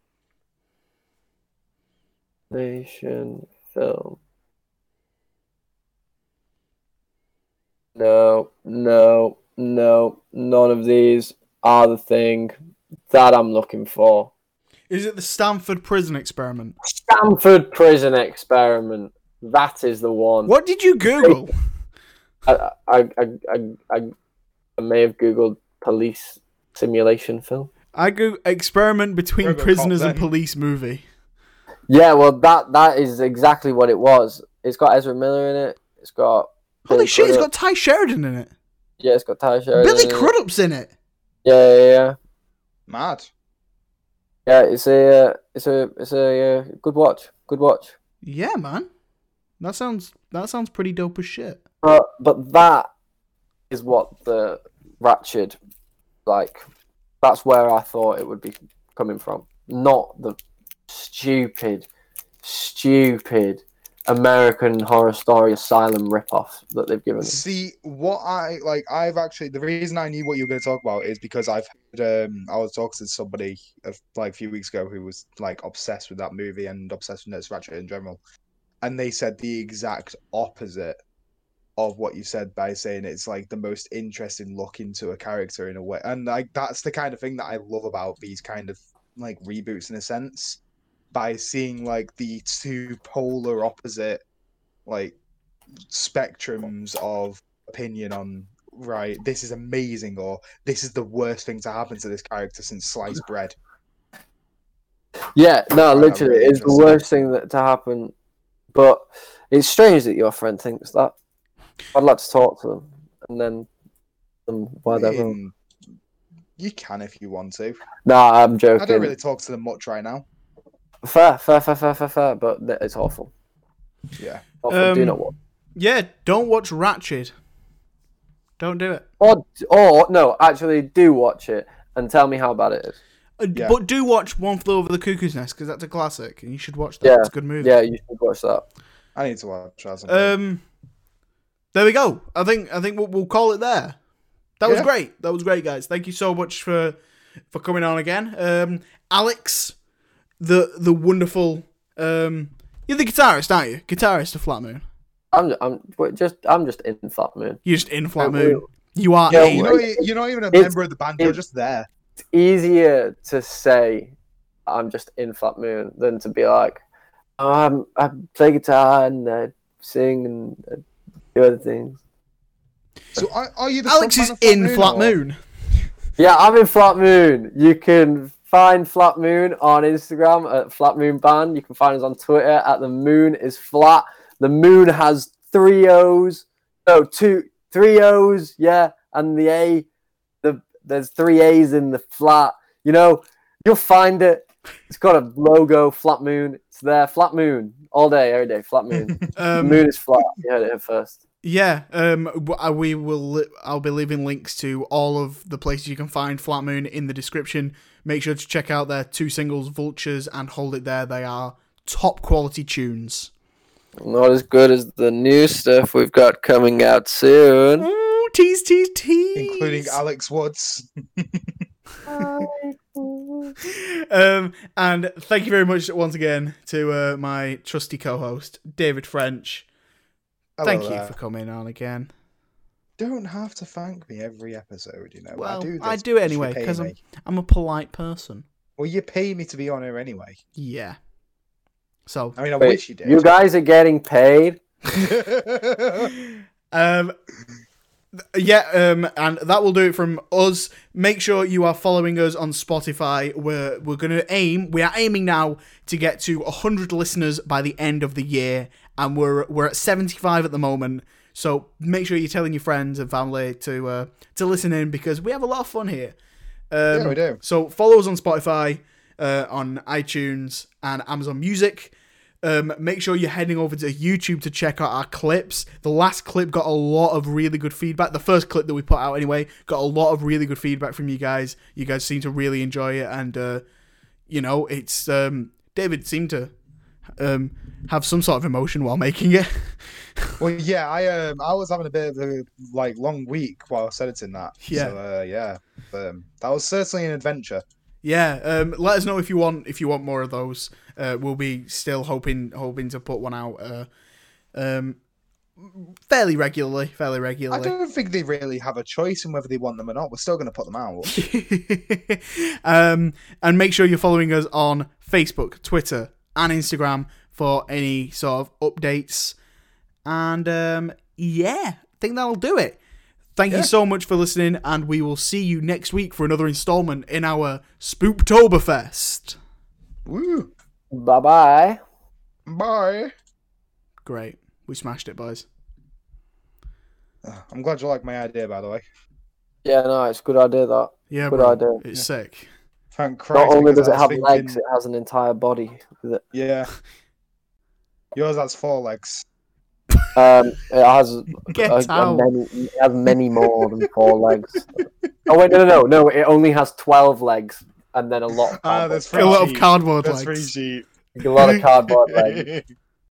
Nation film. No, no, no. None of these are the thing that I'm looking for. Is it the Stanford prison experiment? Stanford Prison Experiment. That is the one. What did you Google? I, I, I, I, I, I may have googled police simulation film. I go experiment between Robocop, prisoners and police movie. Yeah, well, that that is exactly what it was. It's got Ezra Miller in it. It's got Holy Billy shit, It's got Tye Sheridan in it. yeah, it's got Tye Sheridan. Billy in it. Crudup's in it. Yeah, yeah, yeah. Mad. Yeah, it's a, uh, it's a, it's a uh, good watch. Good watch. Yeah, man. That sounds that sounds pretty dope as shit. But but that is what the Ratched like. That's where I thought it would be coming from, not the stupid, stupid American Horror Story Asylum ripoff that they've given us. See, what I like, I've actually the reason I knew what you were going to talk about is because I've heard, um, I was talking to somebody uh, like a few weeks ago who was like obsessed with that movie and obsessed with Nurse Ratched in general, and they said the exact opposite. of what you said by saying it's like the most interesting look into a character in a way, and like that's the kind of thing that I love about these kind of like reboots in a sense. By seeing like the two polar opposite like spectrums of opinion on right this is amazing or this is the worst thing to happen to this character since sliced [laughs] bread Yeah, no, Right, literally, really it's the worst thing that to happen. But it's strange that your friend thinks that. I'd like to talk to them, and then um, why they're wrong. In- you can if you want to Nah, I'm joking. i don't really talk to them much right now Fair, fair, fair, fair, fair, fair. But it's awful. yeah Awful. Do Um, not watch. Yeah, don't watch Ratched. Don't do it. Or, or no, actually, do watch it and tell me how bad it is. Uh, Yeah. But do watch One Flew Over the Cuckoo's Nest because that's a classic, and you should watch that. Yeah, It's a good movie. Yeah, you should watch that. i need to watch that. Um, there we go. I think I think we'll, we'll call it there. That was great. That was great, guys. Thank you so much for for coming on again. Um, Alex, the the wonderful um, you're the guitarist, aren't you? Guitarist of Flat Moon. I'm, I'm just, I'm just in Flat Moon. You're just in Flat Moon. You are Yeah, you know you're not even a It's- member of the band you're just there It's easier to say I'm just in Flat Moon than to be like, oh, I'm, I play guitar and I sing and I do other things. so are, are you the Alex is in Flat or- Moon. Yeah, I'm in Flat Moon. You can find Flat Moon on Instagram at Flat Moon Band. You can find us on Twitter at the Moon is Flat. The Moon has three O's. No, two, three O's. Yeah, and the A. The there's three A's in the flat. You know, you'll find it. It's got a logo, Flat Moon. It's there, Flat Moon, all day, every day. Flat Moon. [laughs] the Um, moon is flat. You heard it here first. Yeah, um, uh, we will. I'll be leaving links to all of the places you can find Flat Moon in the description. Make sure to check out their two singles, Vultures and Hold It There. They are top quality tunes. Not as good as the new stuff we've got coming out soon. Ooh, tease, tease, tease. including Alex Woods. [laughs] um, and thank you very much once again to uh, my trusty co-host David French. Hello thank you for coming on again. Don't have to thank me every episode, you know. Well, I do. This I do it anyway because I'm. I'm a polite person. Well, you pay me to be on here anyway. Yeah. So I mean, I Wait, wish you did. You guys are getting paid. [laughs] Um, yeah, um, and that will do it from us. Make sure you are following us on Spotify. We're we're gonna aim. We are aiming now to get to hundred listeners by the end of the year, and we're we're at seventy five at the moment. So make sure you're telling your friends and family to uh, to listen in because we have a lot of fun here. Um, Yeah, we do. So follow us on Spotify, uh, on iTunes, and Amazon Music. Um, make sure you're heading over to YouTube to check out our clips. The last clip got a lot of really good feedback. The first clip that we put out, anyway, got a lot of really good feedback from you guys. You guys seem to really enjoy it, and uh, you know, it's um, David seemed to um, have some sort of emotion while making it. [laughs] Well, yeah, I um, I was having a bit of a like long week while I was editing that. Yeah. So, uh, yeah. Um, that was certainly an adventure. Yeah, um, let us know if you want if you want more of those. Uh, we'll be still hoping hoping to put one out uh, um, fairly regularly, fairly regularly. I don't think they really have a choice in whether they want them or not. We're still going to put them out. [laughs] um, and make sure you're following us on Facebook, Twitter, and Instagram for any sort of updates. And um, yeah, I think that'll do it. Thank Yeah. you so much for listening, and we will see you next week for another installment in our Spooptoberfest. Woo! Bye bye. Bye. Great. We smashed it, boys. Uh, I'm glad you like my idea, by the way. Yeah, no, it's a good idea that. Yeah, Good bro. idea. It's sick. Thank Christ. Not only does it was have legs, it has an entire body with it. Yeah. Yours has four legs. Um, it has [laughs] Get a, a many, it has many more than four legs. Oh wait, no, no, no, no! It only has twelve legs and then a lot of Ah, cardboard, that's A free lot of cardboard That's legs. free a lot of cardboard [laughs] legs.